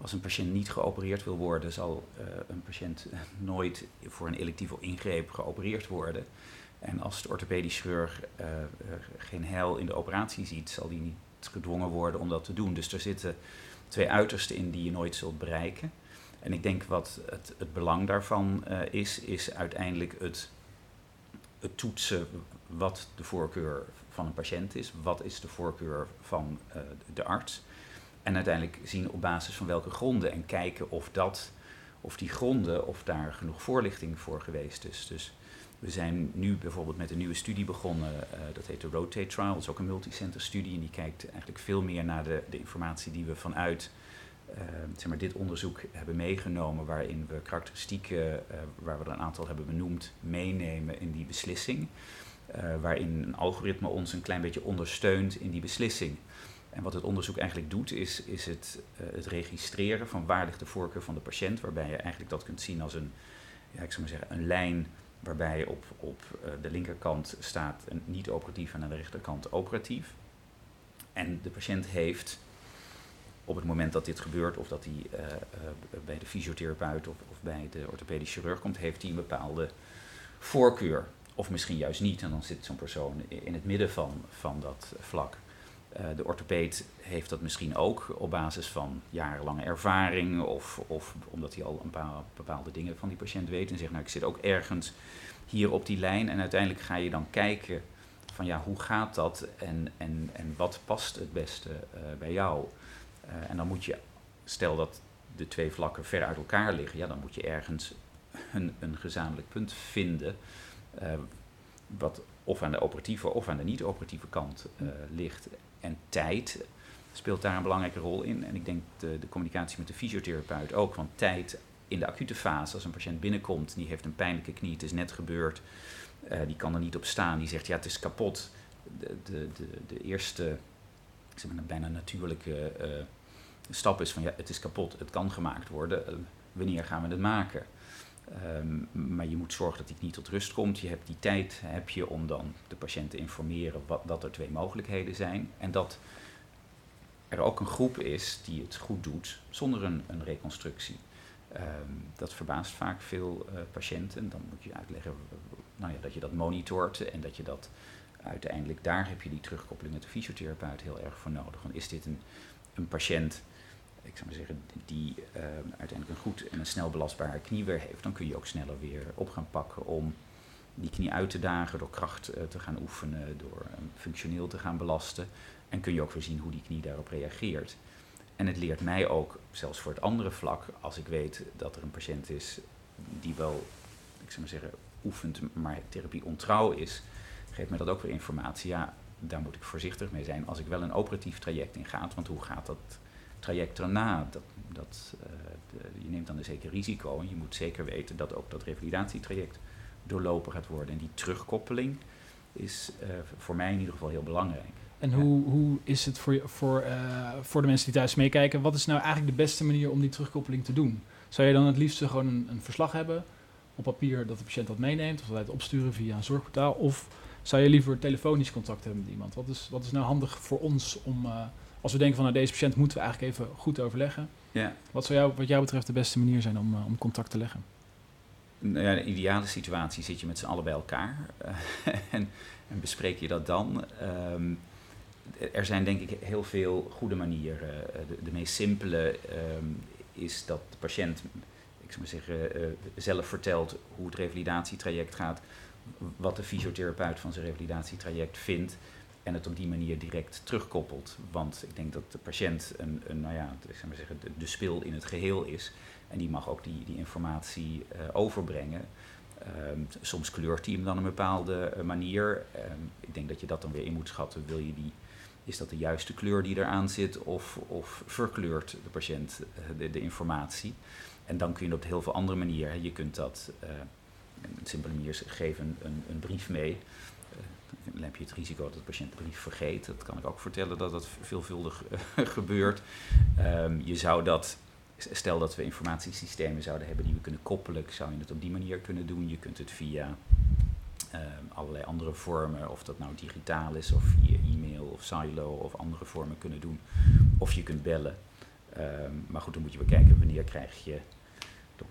als een patiënt niet geopereerd wil worden, zal een patiënt nooit voor een electieve ingreep geopereerd worden. En als de orthopedisch chirurg uh, geen heil in de operatie ziet, zal die niet gedwongen worden om dat te doen. Dus er zitten twee uitersten in die je nooit zult bereiken. En ik denk wat het, het belang daarvan uh, is, is uiteindelijk het, het toetsen wat de voorkeur van een patiënt is, wat is de voorkeur van de arts. En uiteindelijk zien op basis van welke gronden en kijken of dat, of die gronden, of daar genoeg voorlichting voor geweest is. Dus we zijn nu bijvoorbeeld met een nieuwe studie begonnen, uh, dat heet de Rotate Trial. Dat is ook een multicenter studie en die kijkt eigenlijk veel meer naar de, de informatie die we vanuit uh, zeg maar, dit onderzoek hebben meegenomen, waarin we karakteristieken, uh, waar we er een aantal hebben benoemd, meenemen in die beslissing. waarin een algoritme ons een klein beetje ondersteunt in die beslissing. En wat het onderzoek eigenlijk doet, is, is het, het registreren van waar ligt de voorkeur van de patiënt, waarbij je eigenlijk dat kunt zien als een, ja, ik zou maar zeggen, een lijn waarbij op, op uh, de linkerkant staat een niet-operatief en aan de rechterkant operatief. En de patiënt heeft op het moment dat dit gebeurt, of dat hij uh, uh, bij de fysiotherapeut of, of, bij de orthopedisch chirurg komt, heeft hij een bepaalde voorkeur. Of misschien juist niet, en dan zit zo'n persoon in het midden van, van dat vlak. Uh, de orthopeed heeft dat misschien ook op basis van jarenlange ervaring of, of omdat hij al een paar bepaalde dingen van die patiënt weet en zegt, nou ik zit ook ergens hier op die lijn en uiteindelijk ga je dan kijken van ja, hoe gaat dat en, en, en wat past het beste uh, bij jou? Uh, en dan moet je, stel dat de twee vlakken ver uit elkaar liggen, ja, dan moet je ergens een, een gezamenlijk punt vinden wat of aan de operatieve of aan de niet-operatieve kant ligt en tijd speelt daar een belangrijke rol in. En ik denk de, de communicatie met de fysiotherapeut ook. Want tijd in de acute fase, als een patiënt binnenkomt, die heeft een pijnlijke knie, het is net gebeurd, uh, die kan er niet op staan, die zegt ja, het is kapot. De, de, de, eerste, zeg maar, bijna natuurlijke uh, stap is van ja, het is kapot, het kan gemaakt worden, uh, wanneer gaan we het maken? Um, maar je moet zorgen dat die knie tot rust komt. Je hebt die tijd heb je om dan de patiënt te informeren wat, dat er twee mogelijkheden zijn. En dat er ook een groep is die het goed doet zonder een, een reconstructie. Ehm, dat verbaast vaak veel patiënten. Dan moet je uitleggen nou ja, dat je dat monitort en dat je dat uiteindelijk, daar heb je die terugkoppeling met de fysiotherapeut heel erg voor nodig. Want is dit een, een patiënt, ik zou maar zeggen, die uh, uiteindelijk een goed en een snel belastbare knie weer heeft, dan kun je ook sneller weer op gaan pakken om die knie uit te dagen, door kracht uh, te gaan oefenen, door um, functioneel te gaan belasten. En kun je ook weer zien hoe die knie daarop reageert. En het leert mij ook, zelfs voor het andere vlak, als ik weet dat er een patiënt is die wel, ik zou maar zeggen, oefent, maar therapie ontrouw is, geeft me dat ook weer informatie. Ja, daar moet ik voorzichtig mee zijn als ik wel een operatief traject in ga. Want hoe gaat dat traject erna? Dat, dat, uh, de, je neemt dan een zeker risico en je moet zeker weten dat ook dat revalidatietraject doorlopen gaat worden. En die terugkoppeling is uh, voor mij in ieder geval heel belangrijk. En hoe, hoe is het voor, voor, uh, voor de mensen die thuis meekijken? Wat is nou eigenlijk de beste manier om die terugkoppeling te doen? Zou je dan het liefst gewoon een, een verslag hebben op papier dat de patiënt dat meeneemt, of dat het opsturen via een zorgportaal? Of zou je liever telefonisch contact hebben met iemand? Wat is, wat is nou handig voor ons om, als we denken van nou, deze patiënt moeten we eigenlijk even goed overleggen. Ja. Wat zou jou, wat jou betreft de beste manier zijn om, uh, om contact te leggen? Nou ja, in de ideale situatie zit je met z'n allen bij elkaar en, en, bespreek je dat dan. Um, er zijn denk ik heel veel goede manieren. De, de meest simpele um, is dat de patiënt, ik zou maar zeggen, zelf vertelt hoe het revalidatietraject gaat wat de fysiotherapeut van zijn revalidatietraject vindt en het op die manier direct terugkoppelt. Want ik denk dat de patiënt een, een nou ja, ik zou maar zeggen, de, de spil in het geheel is en die mag ook die, die informatie uh, overbrengen. Um, soms kleurt hij hem dan een bepaalde uh, manier. Um, ik denk dat je dat dan weer in moet schatten. Wil je die, is dat de juiste kleur die eraan zit of, of verkleurt de patiënt uh, de, de, informatie? En dan kun je op heel veel andere manieren. Je kunt dat een simpele manier een, een, een brief mee. Dan heb je het risico dat de patiënt de brief vergeet. Dat kan ik ook vertellen dat dat veelvuldig uh, gebeurt. Um, je zou dat, stel dat we informatiesystemen zouden hebben die we kunnen koppelen, zou je het op die manier kunnen doen. Je kunt het via uh, allerlei andere vormen, of dat nou digitaal is, of via e-mail of silo of andere vormen kunnen doen. Of je kunt bellen. Um, maar goed, dan moet je bekijken wanneer krijg je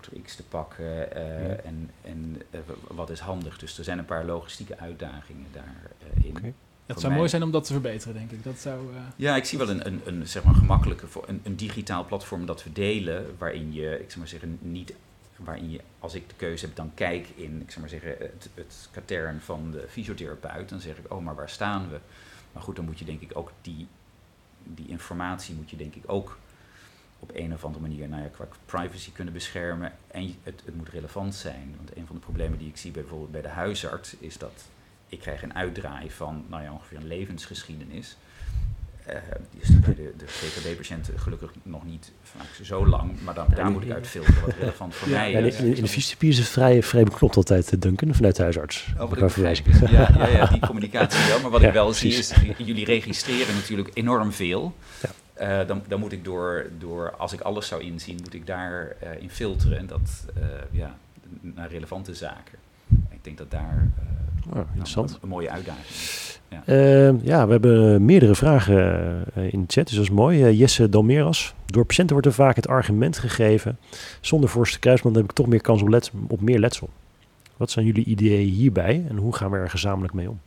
Dr. X te pakken uh, ja. en, en uh, wat is handig. Dus er zijn een paar logistieke uitdagingen daarin. Uh, okay. Het zou mij. mooi zijn om dat te verbeteren, denk ik. Dat zou, ja, ik zie wel een, een, een, zeg maar gemakkelijke, een, een digitaal platform dat we delen, waarin je, ik zou maar zeggen, niet waarin je, als ik de keuze heb, dan kijk in, ik zou maar zeggen, het, het katern van de fysiotherapeut. Dan zeg ik, oh, maar waar staan we? Maar goed, dan moet je denk ik ook die, die informatie moet je denk ik ook op een of andere manier nou ja, qua privacy kunnen beschermen. En het, het moet relevant zijn. Want een van de problemen die ik zie bij, bijvoorbeeld bij de huisarts is dat ik krijg een uitdraai van nou ja, ongeveer een levensgeschiedenis. Uh, die is bij de, de GKB-patiënten gelukkig nog niet vaak zo lang, maar dan, daar moet ik uit filteren wat relevant voor ja, mij is. In, in de fysiotherapie is het vrij, vrij beknopt altijd, Duncan, vanuit de huisarts. Oh, wat ik. Ja, ja, ja, die communicatie wel. Maar wat ja, ik wel precies. zie is, jullie registreren natuurlijk enorm veel. Uh, dan, dan moet ik door, door, als ik alles zou inzien, moet ik daarin uh, in filteren. En dat uh, ja, naar relevante zaken. Ik denk dat daar oh, interessant. Een, een, mooie uitdaging is. Ja. ja, we hebben meerdere vragen in de chat, dus dat is mooi. Jesse Dalmeras. Door patiënten wordt er vaak het argument gegeven. Zonder voorste kruisband heb ik toch meer kans op, let, op meer letsel. Wat zijn jullie ideeën hierbij en hoe gaan we er gezamenlijk mee om?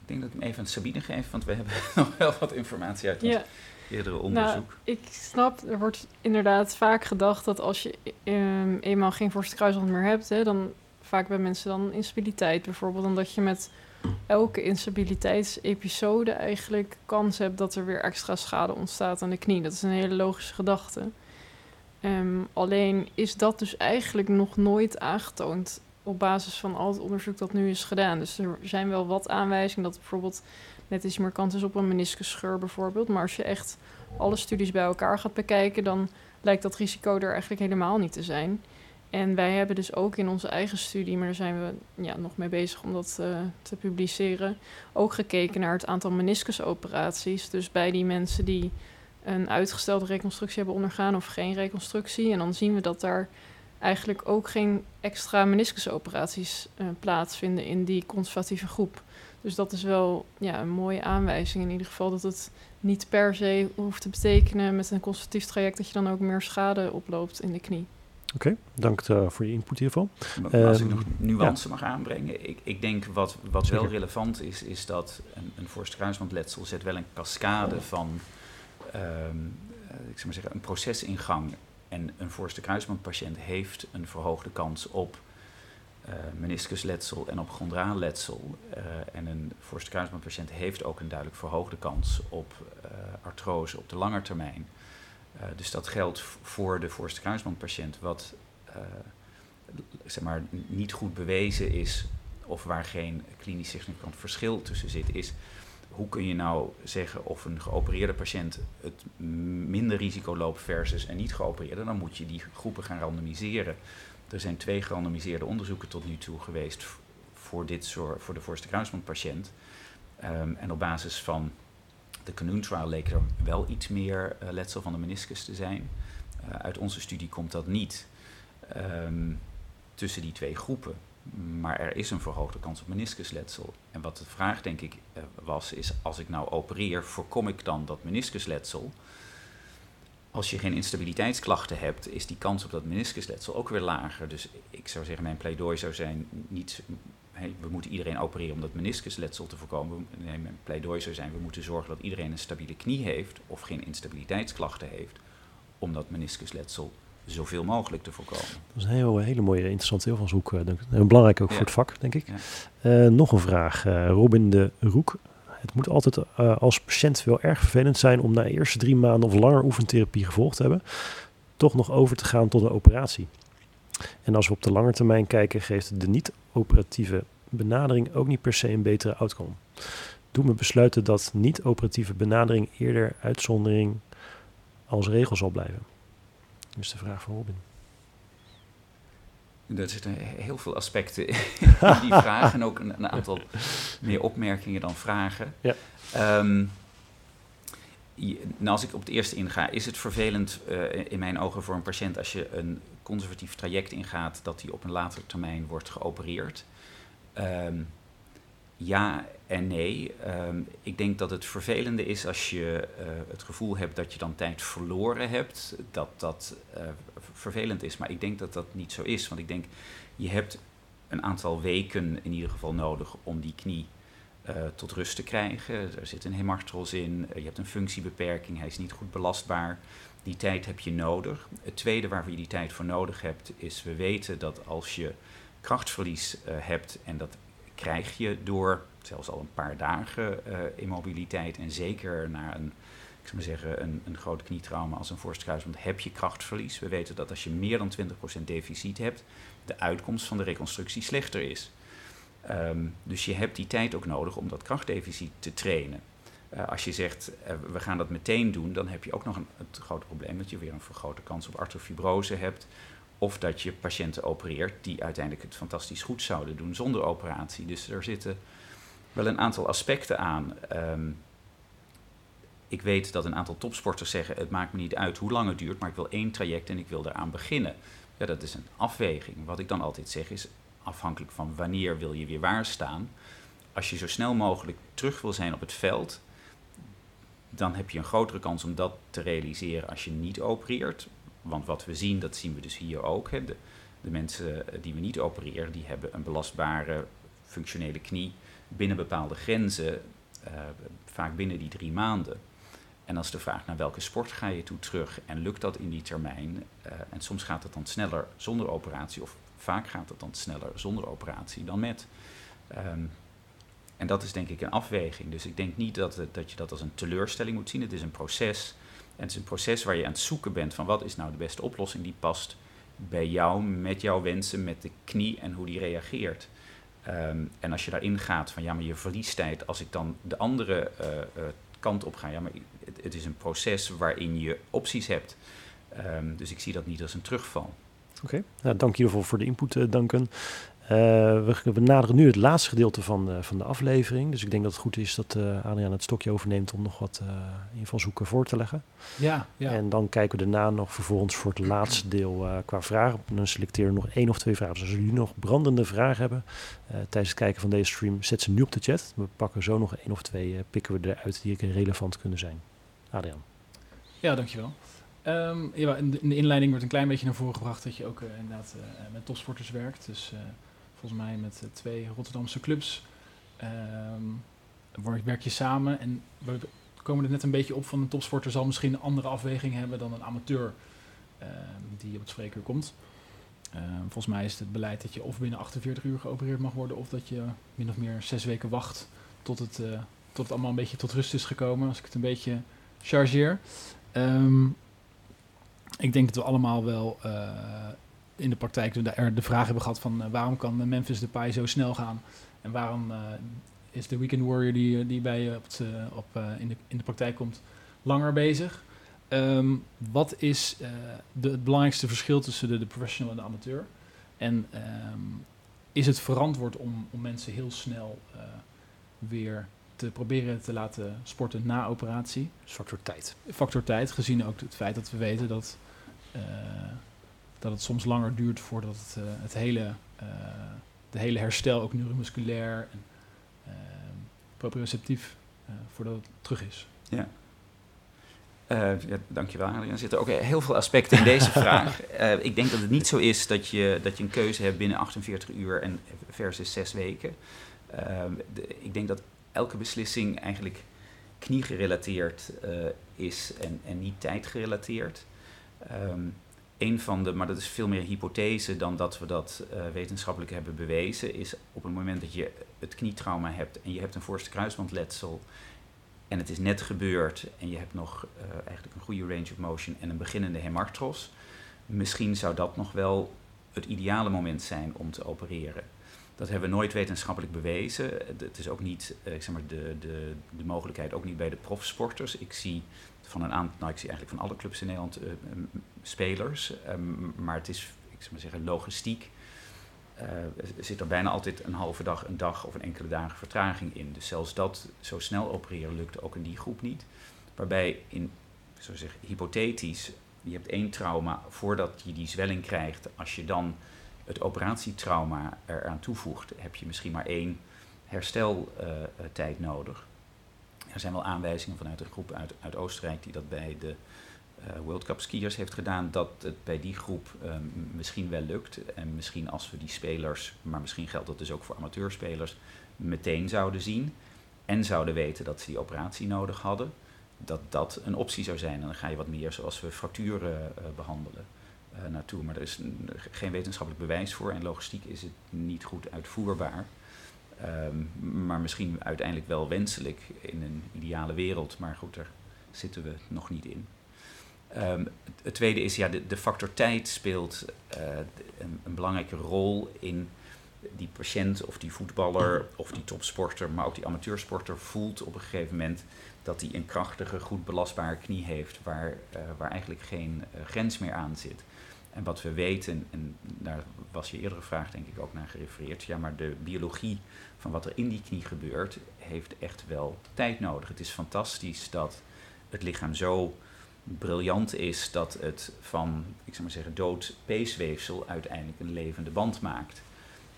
Ik denk dat ik hem even aan Sabine geef, want we hebben nog wel wat informatie uit ons ja. Eerdere onderzoek. Nou, ik snap, er wordt inderdaad vaak gedacht dat als je um, eenmaal geen voorste kruisband meer hebt, hè, dan vaak bij mensen dan instabiliteit bijvoorbeeld, omdat je met elke instabiliteitsepisode eigenlijk kans hebt dat er weer extra schade ontstaat aan de knie. Dat is een hele logische gedachte. Um, alleen is dat dus eigenlijk nog nooit aangetoond op basis van al het onderzoek dat nu is gedaan. Dus er zijn wel wat aanwijzingen dat bijvoorbeeld net iets meer is op een meniscusscheur bijvoorbeeld. Maar als je echt alle studies bij elkaar gaat bekijken, dan lijkt dat risico er eigenlijk helemaal niet te zijn. En wij hebben dus ook in onze eigen studie, maar daar zijn we ja, nog mee bezig om dat uh, te publiceren, ook gekeken naar het aantal meniscusoperaties. Dus bij die mensen die een uitgestelde reconstructie hebben ondergaan of geen reconstructie. En dan zien we dat daar eigenlijk ook geen extra meniscusoperaties uh, plaatsvinden in die conservatieve groep. Dus dat is wel ja, een mooie aanwijzing in ieder geval. Dat het niet per se hoeft te betekenen met een conservatief traject dat je dan ook meer schade oploopt in de knie. Oké, dank uh, voor je input hiervan. Maar als ik nog nuance mag aanbrengen. Ik, ik denk wat, wat wel relevant is, is dat een, een voorste kruisbandletsel zet wel een cascade van um, ik zou maar zeggen, een proces in gang. En een voorste kruisbandpatiënt heeft een verhoogde kans op uh, meniscusletsel en op chondraalletsel. Uh, en een voorste kruisbandpatiënt heeft ook een duidelijk verhoogde kans op uh, artrose op de lange termijn. dus dat geldt voor de voorste kruisbandpatiënt, wat zeg maar, niet goed bewezen is of waar geen klinisch significant verschil tussen zit, is hoe kun je nou zeggen of een geopereerde patiënt het minder risico loopt versus een niet geopereerde? Dan moet je die groepen gaan randomiseren. Er zijn twee gerandomiseerde onderzoeken tot nu toe geweest voor, dit soort, voor de voorste kruisbandpatiënt. Um, en op basis van de Canoon Trial leek er wel iets meer uh, letsel van de meniscus te zijn. Uh, uit onze studie komt dat niet um, tussen die twee groepen. Maar er is een verhoogde kans op meniscusletsel. En wat de vraag denk ik uh, was, is als ik nou opereer, voorkom ik dan dat meniscusletsel? Als je geen instabiliteitsklachten hebt, is die kans op dat meniscusletsel ook weer lager. Dus ik zou zeggen, mijn pleidooi zou zijn, niet, hey, we moeten iedereen opereren om dat meniscusletsel te voorkomen. Nee, mijn pleidooi zou zijn, we moeten zorgen dat iedereen een stabiele knie heeft of geen instabiliteitsklachten heeft, om dat meniscusletsel zoveel mogelijk te voorkomen. Dat is een heel, hele mooie, interessante invalshoek. Uh, en belangrijk ook voor het vak, denk ik. Ja. Uh, nog een vraag. Uh, Robin de Roek. Het moet altijd als patiënt wel erg vervelend zijn om na de eerste drie maanden of langer oefentherapie gevolgd te hebben, toch nog over te gaan tot een operatie. En als we op de lange termijn kijken, geeft de niet-operatieve benadering ook niet per se een betere outcome. Doe me besluiten dat niet-operatieve benadering eerder uitzondering als regel zal blijven. Dus de vraag van Robin. Er zitten heel veel aspecten in die vraag en ook een, een, aantal meer opmerkingen dan vragen. Ja. Um, nou, als ik op het eerste inga, is het vervelend uh, in mijn ogen voor een patiënt als je een conservatief traject ingaat dat hij op een latere termijn wordt geopereerd? Um, ja en nee. Um, ik denk dat het vervelende is als je uh, het gevoel hebt dat je dan tijd verloren hebt, dat dat uh, vervelend is. Maar ik denk dat dat niet zo is, want ik denk je hebt een aantal weken in ieder geval nodig om die knie uh, tot rust te krijgen. Er zit een hemartros in, je hebt een functiebeperking, hij is niet goed belastbaar. Die tijd heb je nodig. Het tweede waar je die tijd voor nodig hebt, is we weten dat als je krachtverlies hebt en dat krijg je door zelfs al een paar dagen immobiliteit en zeker na een, ik zou maar zeggen, een, een groot knietrauma als een voorstkruisband heb je krachtverlies. We weten dat als je meer dan 20% deficit hebt, de uitkomst van de reconstructie slechter is. Um, dus je hebt die tijd ook nodig om dat krachtdeficit te trainen. Uh, als je zegt, uh, we gaan dat meteen doen, dan heb je ook nog een, het grote probleem dat je weer een vergrote kans op artrofibrose hebt. Of dat je patiënten opereert die uiteindelijk het fantastisch goed zouden doen zonder operatie. Dus er zitten wel een aantal aspecten aan. Um, ik weet dat een aantal topsporters zeggen: het maakt me niet uit hoe lang het duurt, maar ik wil één traject en ik wil eraan beginnen. Ja, dat is een afweging. Wat ik dan altijd zeg is: afhankelijk van wanneer wil je weer waar staan. Als je zo snel mogelijk terug wil zijn op het veld, dan heb je een grotere kans om dat te realiseren als je niet opereert. Want wat we zien, dat zien we dus hier ook. Hè. De, mensen die we niet opereren, die hebben een belastbare functionele knie binnen bepaalde grenzen, uh, vaak binnen die drie maanden. En als de vraag naar welke sport ga je toe terug en lukt dat in die termijn, uh, en soms gaat het dan sneller zonder operatie, of vaak gaat het dan sneller zonder operatie dan met. Um, en dat is denk ik een afweging. Dus ik denk niet dat, het, dat je dat als een teleurstelling moet zien. Het is een proces. En het is een proces waar je aan het zoeken bent van wat is nou de beste oplossing die past bij jou, met jouw wensen, met de knie en hoe die reageert. Um, en als je daarin gaat van ja, maar je verliest tijd als ik dan de andere uh, kant op ga. Ja, maar het, het, is een proces waarin je opties hebt. Um, dus ik zie dat niet als een terugval. Oké, okay. nou, dank voor, de input, uh, Duncan. Uh, we, we naderen nu het laatste gedeelte van, uh, van de aflevering. Dus ik denk dat het goed is dat uh, Adriaan het stokje overneemt om nog wat invalshoeken voor te leggen. Ja, ja. En dan kijken we daarna nog vervolgens voor het laatste deel qua vragen. En dan selecteren we nog één of twee vragen. Dus als jullie nog brandende vragen hebben tijdens het kijken van deze stream, zet ze nu op de chat. We pakken zo nog één of twee, pikken we eruit die relevant kunnen zijn. Adriaan. Ja, dankjewel. Um, ja, in, de, inleiding wordt een klein beetje naar voren gebracht dat je ook uh, inderdaad uh, met topsporters werkt. Dus uh, volgens mij met twee Rotterdamse clubs um, werk je samen. En we komen er net een beetje op van een topsporter zal misschien een andere afweging hebben dan een amateur uh, die op het spreekuur komt. volgens mij is het beleid dat je of binnen 48 uur geopereerd mag worden of dat je min of meer zes weken wacht tot het, tot het allemaal een beetje tot rust is gekomen. Als ik het een beetje chargeer. Ik denk dat we allemaal wel uh, in de praktijk de, de vraag hebben gehad van uh, waarom kan Memphis Depay zo snel gaan en waarom uh, is de weekend warrior die, die bij je op, het, op in, de, in de praktijk komt langer bezig. Um, wat is de, het belangrijkste verschil tussen de, de, professional en de amateur? En um, is het verantwoord om, om mensen heel snel weer te proberen te laten sporten na operatie. Factor tijd. Factor tijd, gezien ook het feit dat we weten dat, uh, dat het soms langer duurt voordat het, uh, het hele, uh, de hele herstel, ook neuromusculair en proprioceptief, voordat het terug is. Ja. Uh, ja, dankjewel Adriaan. Er zitten ook heel veel aspecten in deze vraag. Uh, ik denk dat het niet zo is dat je, dat je een keuze hebt binnen 48 uur en versus 6 weken. Uh, de, ik denk dat elke beslissing eigenlijk kniegerelateerd uh, is en, en niet tijdgerelateerd. Um, een van de, maar dat is veel meer hypothese dan dat we dat uh, wetenschappelijk hebben bewezen, is op het moment dat je het knietrauma hebt en je hebt een voorste kruisbandletsel en het is net gebeurd en je hebt nog uh, eigenlijk een goede range of motion en een beginnende hemartros, misschien zou dat nog wel het ideale moment zijn om te opereren. Dat hebben we nooit wetenschappelijk bewezen. Het is ook niet, ik zeg maar, de, de, de mogelijkheid ook niet bij de profsporters. Ik zie van een aantal, nou ik zie eigenlijk van alle clubs in Nederland uh, spelers. Um, maar het is, ik zou maar zeggen, logistiek. Uh, zit er bijna altijd een halve dag, een dag of een enkele dagen vertraging in. Dus zelfs dat zo snel opereren lukt ook in die groep niet. Waarbij in, zo zeg, hypothetisch, je hebt één trauma voordat je die zwelling krijgt. Als je dan het operatietrauma eraan toevoegt, heb je misschien maar één hersteltijd nodig. Er zijn wel aanwijzingen vanuit een groep uit, uit Oostenrijk die dat bij de uh, World Cup skiers heeft gedaan, dat het bij die groep um, misschien wel lukt. En misschien als we die spelers, maar misschien geldt dat dus ook voor amateurspelers, meteen zouden zien en zouden weten dat ze die operatie nodig hadden, dat dat een optie zou zijn. En dan ga je wat meer zoals we fracturen uh, behandelen uh, naartoe. Maar er is geen wetenschappelijk bewijs voor en logistiek is het niet goed uitvoerbaar. Um, maar misschien uiteindelijk wel wenselijk in een ideale wereld. Maar goed, daar zitten we nog niet in. Um, het tweede is, ja, de, factor tijd speelt een, een, belangrijke rol in die patiënt of die voetballer of die topsporter, maar ook die amateursporter voelt op een gegeven moment dat hij een krachtige, goed belastbare knie heeft waar, uh, waar eigenlijk geen uh, grens meer aan zit. En wat we weten, en daar was je eerdere vraag denk ik ook naar gerefereerd, ja, maar de biologie van wat er in die knie gebeurt, heeft echt wel tijd nodig. Het is fantastisch dat het lichaam zo briljant is dat het van, ik zou maar zeggen, dood peesweefsel uiteindelijk een levende band maakt.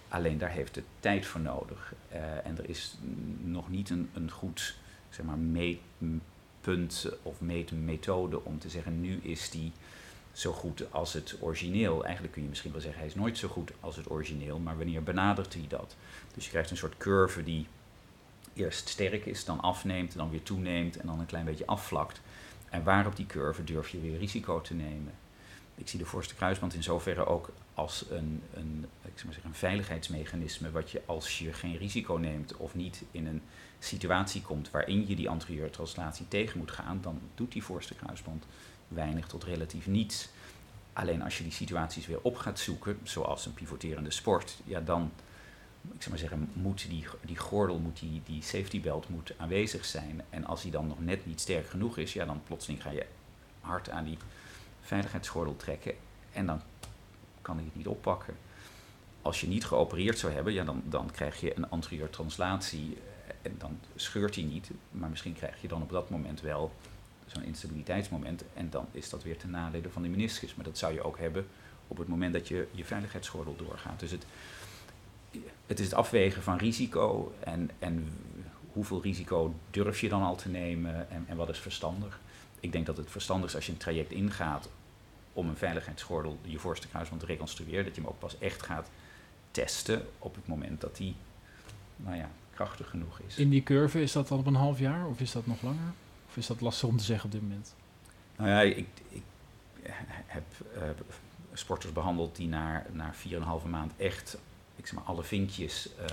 Alleen daar heeft het tijd voor nodig. Uh, en er is nog niet een, een goed zeg maar, meetpunt of meetmethode om te zeggen, nu is die zo goed als het origineel. Eigenlijk kun je misschien wel zeggen, hij is nooit zo goed als het origineel, maar wanneer benadert hij dat? Dus je krijgt een soort curve die eerst sterk is, dan afneemt, dan weer toeneemt en dan een klein beetje afvlakt. En waar op die curve durf je weer risico te nemen? Ik zie de voorste kruisband in zoverre ook als een, een, ik zeg maar zeggen, een veiligheidsmechanisme, wat je als je geen risico neemt of niet in een situatie komt waarin je die anterieure translatie tegen moet gaan, dan doet die voorste kruisband weinig tot relatief niets. Alleen als je die situaties weer op gaat zoeken, zoals een pivoterende sport, ja, dan ik zou maar zeggen, moet die, die gordel, moet die, die safety belt moet aanwezig zijn. En als die dan nog net niet sterk genoeg is, ja, dan plotseling ga je hard aan die veiligheidsgordel trekken en dan kan hij het niet oppakken. als je niet geopereerd zou hebben, ja, dan, dan krijg je een anterieur translatie en dan scheurt hij niet. Maar misschien krijg je dan op dat moment wel zo'n instabiliteitsmoment. En dan is dat weer ten nadele van de meniscus. Maar dat zou je ook hebben op het moment dat je je veiligheidsgordel doorgaat. Dus het, het is het afwegen van risico en, en hoeveel risico durf je dan al te nemen en, en wat is verstandig. Ik denk dat het verstandig is als je een traject ingaat om een veiligheidsgordel, je voorste kruisband te reconstrueren, dat je hem ook pas echt gaat testen op het moment dat die, nou ja, krachtig genoeg is. In die curve is dat dan op een half jaar of is dat nog langer? Of is dat lastig om te zeggen op dit moment? Nou ja, ik, ik heb uh, sporters behandeld die na, na 4,5 maand echt ik zeg maar, alle vinkjes uh,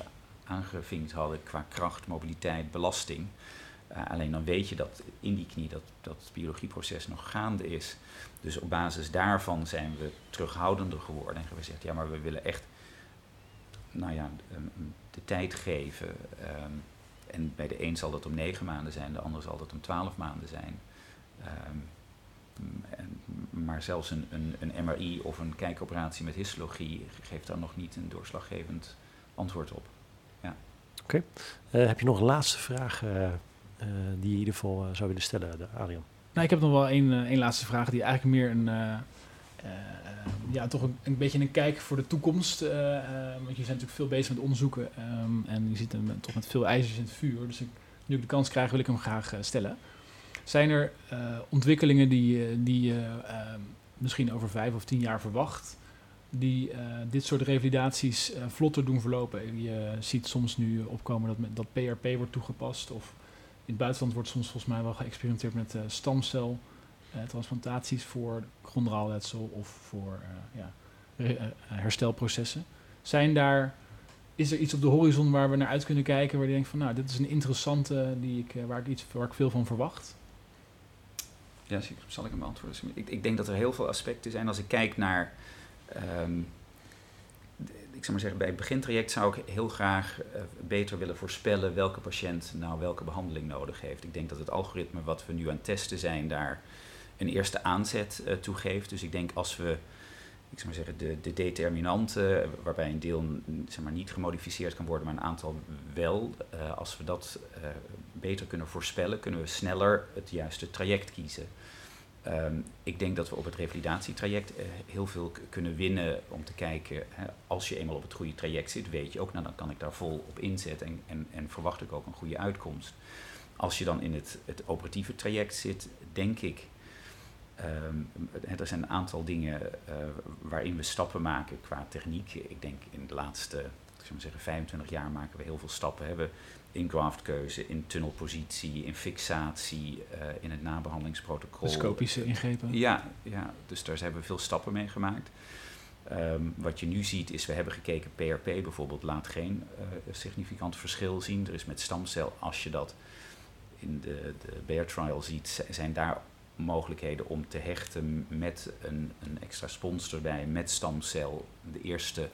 aangevinkt hadden qua kracht, mobiliteit, belasting. Uh, alleen dan weet je dat in die knie dat, dat biologieproces nog gaande is. Dus op basis daarvan zijn we terughoudender geworden en hebben we gezegd, ja, maar we willen echt nou ja, de tijd geven. Um, en bij de een zal dat om negen maanden zijn, de ander zal dat om twaalf maanden zijn. En, maar zelfs een, een, een, MRI of een kijkoperatie met histologie geeft daar nog niet een doorslaggevend antwoord op. Ja. Oké. Uh, heb je nog een laatste vraag uh, die je in ieder geval zou willen stellen, Adrian? Nou, ik heb nog wel één, één laatste vraag die eigenlijk meer een, ja, toch een, beetje een kijk voor de toekomst. want je bent natuurlijk veel bezig met onderzoeken um, en je zit met, toch met veel ijzers in het vuur. Dus ik, nu ik de kans krijg, wil ik hem graag stellen. Zijn er uh, ontwikkelingen die, die je uh, misschien over vijf of tien jaar verwacht, die uh, dit soort revalidaties vlotter doen verlopen? Je ziet soms nu opkomen dat, dat PRP wordt toegepast, of het buitenland wordt soms volgens mij wel geëxperimenteerd met stamceltransplantaties voor chondraalletsel of voor ja, herstelprocessen. Zijn daar is er iets op de horizon waar we naar uit kunnen kijken, waar je denkt van nou, dit is een interessante die ik, waar, ik iets, waar ik veel van verwacht? Ja, zal ik hem beantwoorden? Ik, ik, denk dat er heel veel aspecten zijn. Als ik kijk naar, um, ik zou maar zeggen, bij het begintraject zou ik heel graag uh, beter willen voorspellen welke patiënt nou welke behandeling nodig heeft. Ik denk dat het algoritme wat we nu aan het testen zijn daar een eerste aanzet uh, toe geeft. Dus ik denk als we ik zou maar zeggen, de, de determinanten, waarbij een deel zeg maar, niet gemodificeerd kan worden, maar een aantal wel. Uh, als we dat beter kunnen voorspellen, kunnen we sneller het juiste traject kiezen. Um, ik denk dat we op het revalidatietraject uh, heel veel kunnen winnen om te kijken, hè, als je eenmaal op het goede traject zit, weet je ook, nou dan kan ik daar vol op inzetten en, en, en verwacht ik ook een goede uitkomst. Als je dan in het, het operatieve traject zit, denk ik Um, er zijn een aantal dingen uh, waarin we stappen maken qua techniek. Ik denk in de laatste ik zou zeggen, 25 jaar maken we heel veel stappen. Hebben in graftkeuze, in tunnelpositie, in fixatie, uh, in het nabehandelingsprotocol. Scopische ingrepen. Ja, ja, dus daar hebben we veel stappen mee gemaakt. Um, wat je nu ziet is, we hebben gekeken, PRP bijvoorbeeld laat geen uh, significant verschil zien. Er is met stamcel, als je dat in de, de Bear Trial ziet, zijn daar mogelijkheden om te hechten met een, een extra spons erbij, met stamcel. De eerste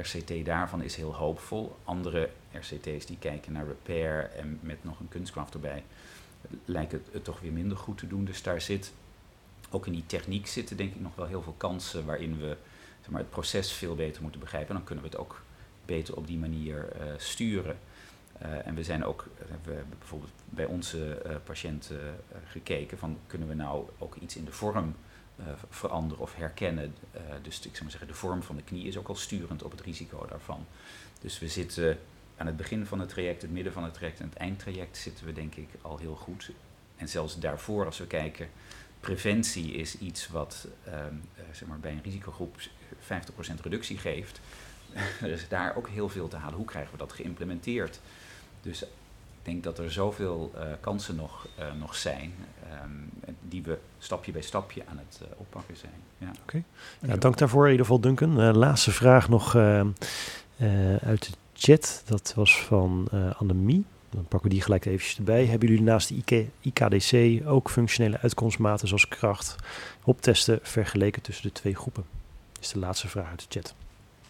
RCT daarvan is heel hoopvol. Andere RCT's die kijken naar repair en met nog een kunstkracht erbij, lijken het, toch weer minder goed te doen. Dus daar zit, ook in die techniek zitten denk ik nog wel heel veel kansen waarin we zeg maar, het proces veel beter moeten begrijpen. En dan kunnen we het ook beter op die manier uh, sturen. Uh, en we zijn ook, we hebben bijvoorbeeld bij onze patiënten gekeken van kunnen we nou ook iets in de vorm veranderen of herkennen. dus ik zou maar zeggen, de vorm van de knie is ook al sturend op het risico daarvan. Dus we zitten aan het begin van het traject, het midden van het traject en het eindtraject zitten we denk ik al heel goed. En zelfs daarvoor, als we kijken, preventie is iets wat ehm, zeg maar bij een risicogroep 50% reductie geeft. er is daar ook heel veel te halen. Hoe krijgen we dat geïmplementeerd? Dus denk dat er zoveel uh, kansen nog, uh, nog zijn, um, die we stapje bij stapje aan het uh, oppakken zijn. Ja. Oké, okay. ja, dank daarvoor in ieder geval Duncan. laatste vraag nog uit de chat, dat was van Annemie. Dan pakken we die gelijk eventjes erbij. Hebben jullie naast de IK, IKDC ook functionele uitkomstmaten zoals kracht optesten vergeleken tussen de twee groepen? Dat is de laatste vraag uit de chat.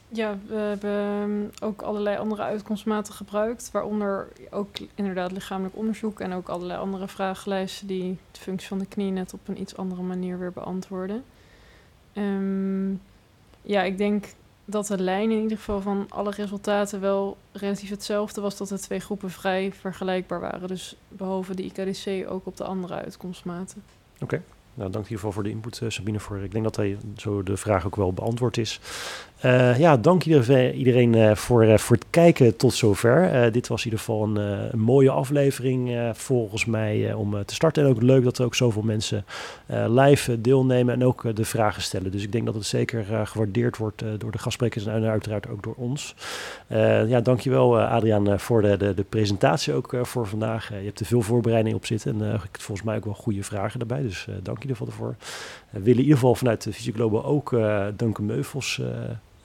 Ja, we hebben ook allerlei andere uitkomstmaten gebruikt, waaronder ook inderdaad lichamelijk onderzoek en ook allerlei andere vragenlijsten die de functie van de knie net op een iets andere manier weer beantwoorden. Um, ja, ik denk dat de lijn in ieder geval van alle resultaten wel relatief hetzelfde was. Dat de twee groepen vrij vergelijkbaar waren. Dus behalve de IKDC ook op de andere uitkomstmaten. Oké. Nou, dank in ieder voor de input, uh, Sabine. Voor, ik denk dat hij zo de vraag ook wel beantwoord is. Uh, ja, dank iedereen uh, voor, voor het kijken tot zover. dit was in ieder geval een, een mooie aflevering volgens mij om te starten. En ook leuk dat er ook zoveel mensen live deelnemen en ook de vragen stellen. Dus ik denk dat het zeker gewaardeerd wordt door de gastsprekers en uiteraard ook door ons. ja, dankjewel Adriaan voor de, de, de, presentatie ook voor vandaag. je hebt er veel voorbereiding op zitten en volgens mij ook wel goede vragen daarbij. Dus dank je ervoor ervoor. We willen in ieder geval vanuit de Visio Global ook Duncan Meuvels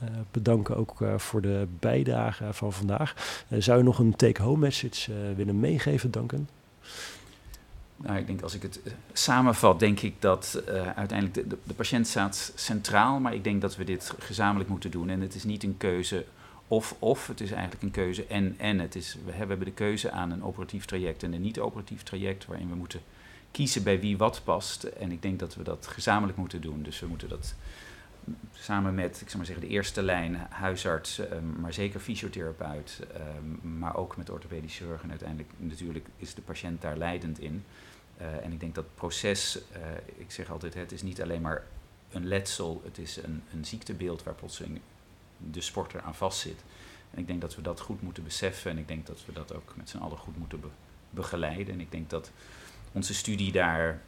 uh, bedanken ook uh, voor de bijdrage van vandaag. Uh, zou je nog een take-home message willen meegeven, Duncan? Nou, ik denk als ik het samenvat, denk ik dat uiteindelijk de, de, de, patiënt staat centraal, maar ik denk dat we dit gezamenlijk moeten doen. En het is niet een keuze of-of, het is eigenlijk een keuze en-en. Het is, we hebben de keuze aan een operatief traject en een niet-operatief traject, waarin we moeten kiezen bij wie wat past. En ik denk dat we dat gezamenlijk moeten doen. Dus we moeten dat samen met, ik zou maar zeggen, de eerste lijn huisarts, ehm, maar zeker fysiotherapeut, um, maar ook met orthopedisch chirurg. En uiteindelijk natuurlijk is de patiënt daar leidend in. Uh, en ik denk dat proces, uh, ik zeg altijd, het is niet alleen maar een letsel, het is een, een ziektebeeld waar plotseling de sporter aan vastzit. En ik denk dat we dat goed moeten beseffen en ik denk dat we dat ook met z'n allen goed moeten be begeleiden. En ik denk dat onze studie daar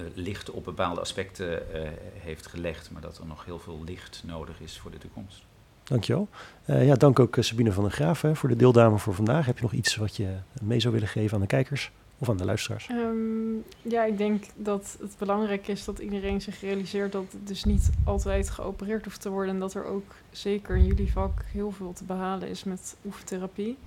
uh, licht op bepaalde aspecten uh, heeft gelegd, maar dat er nog heel veel licht nodig is voor de toekomst. Dankjewel. Uh, ja, dank ook Sabine van der Graaf hè, voor de deelname voor vandaag. Heb je nog iets wat je mee zou willen geven aan de kijkers of aan de luisteraars? Um, ja, ik denk dat het belangrijk is dat iedereen zich realiseert dat het dus niet altijd geopereerd hoeft te worden. En dat er ook zeker in jullie vak heel veel te behalen is met oefentherapie.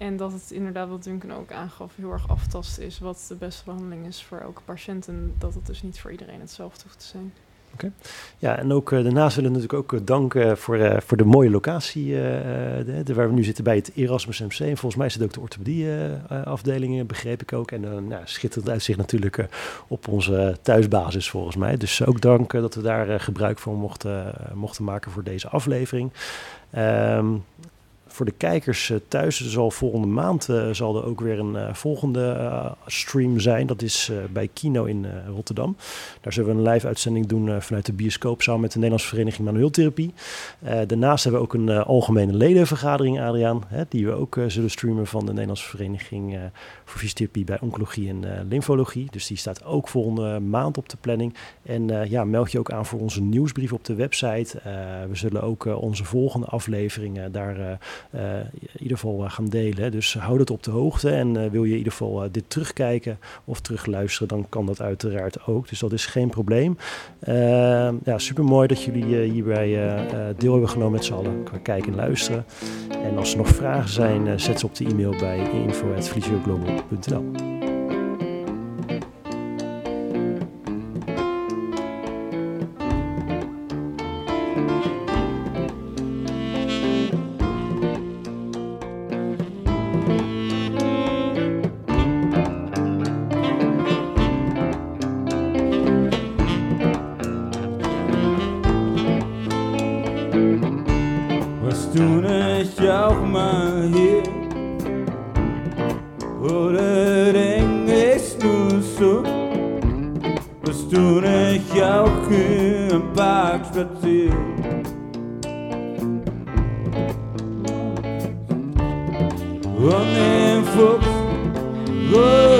En dat het inderdaad, wat Duncan ook aangaf, heel erg aftasten is wat de beste behandeling is voor elke patiënt. En dat het dus niet voor iedereen hetzelfde hoeft te zijn. Oké. Ja, en ook uh, daarnaast willen we natuurlijk ook uh, danken voor, uh, voor de mooie locatie de, waar we nu zitten bij het Erasmus MC. En volgens mij zit ook de orthopedie-afdeling, begreep ik ook. En nou, schitterend uitzicht natuurlijk op onze thuisbasis volgens mij. Dus ook dank dat we daar gebruik van mochten, mochten maken voor deze aflevering. Um, voor de kijkers uh, thuis zal volgende maand uh, zal er ook weer een uh, volgende stream zijn. Dat is bij Kino in Rotterdam. Daar zullen we een live uitzending doen vanuit de bioscoop samen met de Nederlandse Vereniging Manueeltherapie. daarnaast hebben we ook een algemene ledenvergadering, Adriaan, hè, die we ook zullen streamen van de Nederlandse Vereniging voor Fysiotherapie bij Oncologie en Lymfologie. Dus die staat ook volgende maand op de planning. En ja, meld je ook aan voor onze nieuwsbrief op de website. we zullen ook onze volgende afleveringen daar in ieder geval uh, gaan delen. Dus houd het op de hoogte. En uh, wil je in ieder geval dit terugkijken of terugluisteren, dan kan dat uiteraard ook. Dus dat is geen probleem. ja, super mooi dat jullie hierbij deel hebben genomen met z'n allen. Qua kijken en luisteren. En als er nog vragen zijn, zet ze op de e-mail bij info.fysioglobal.nl. Oder denk ich nur so, was du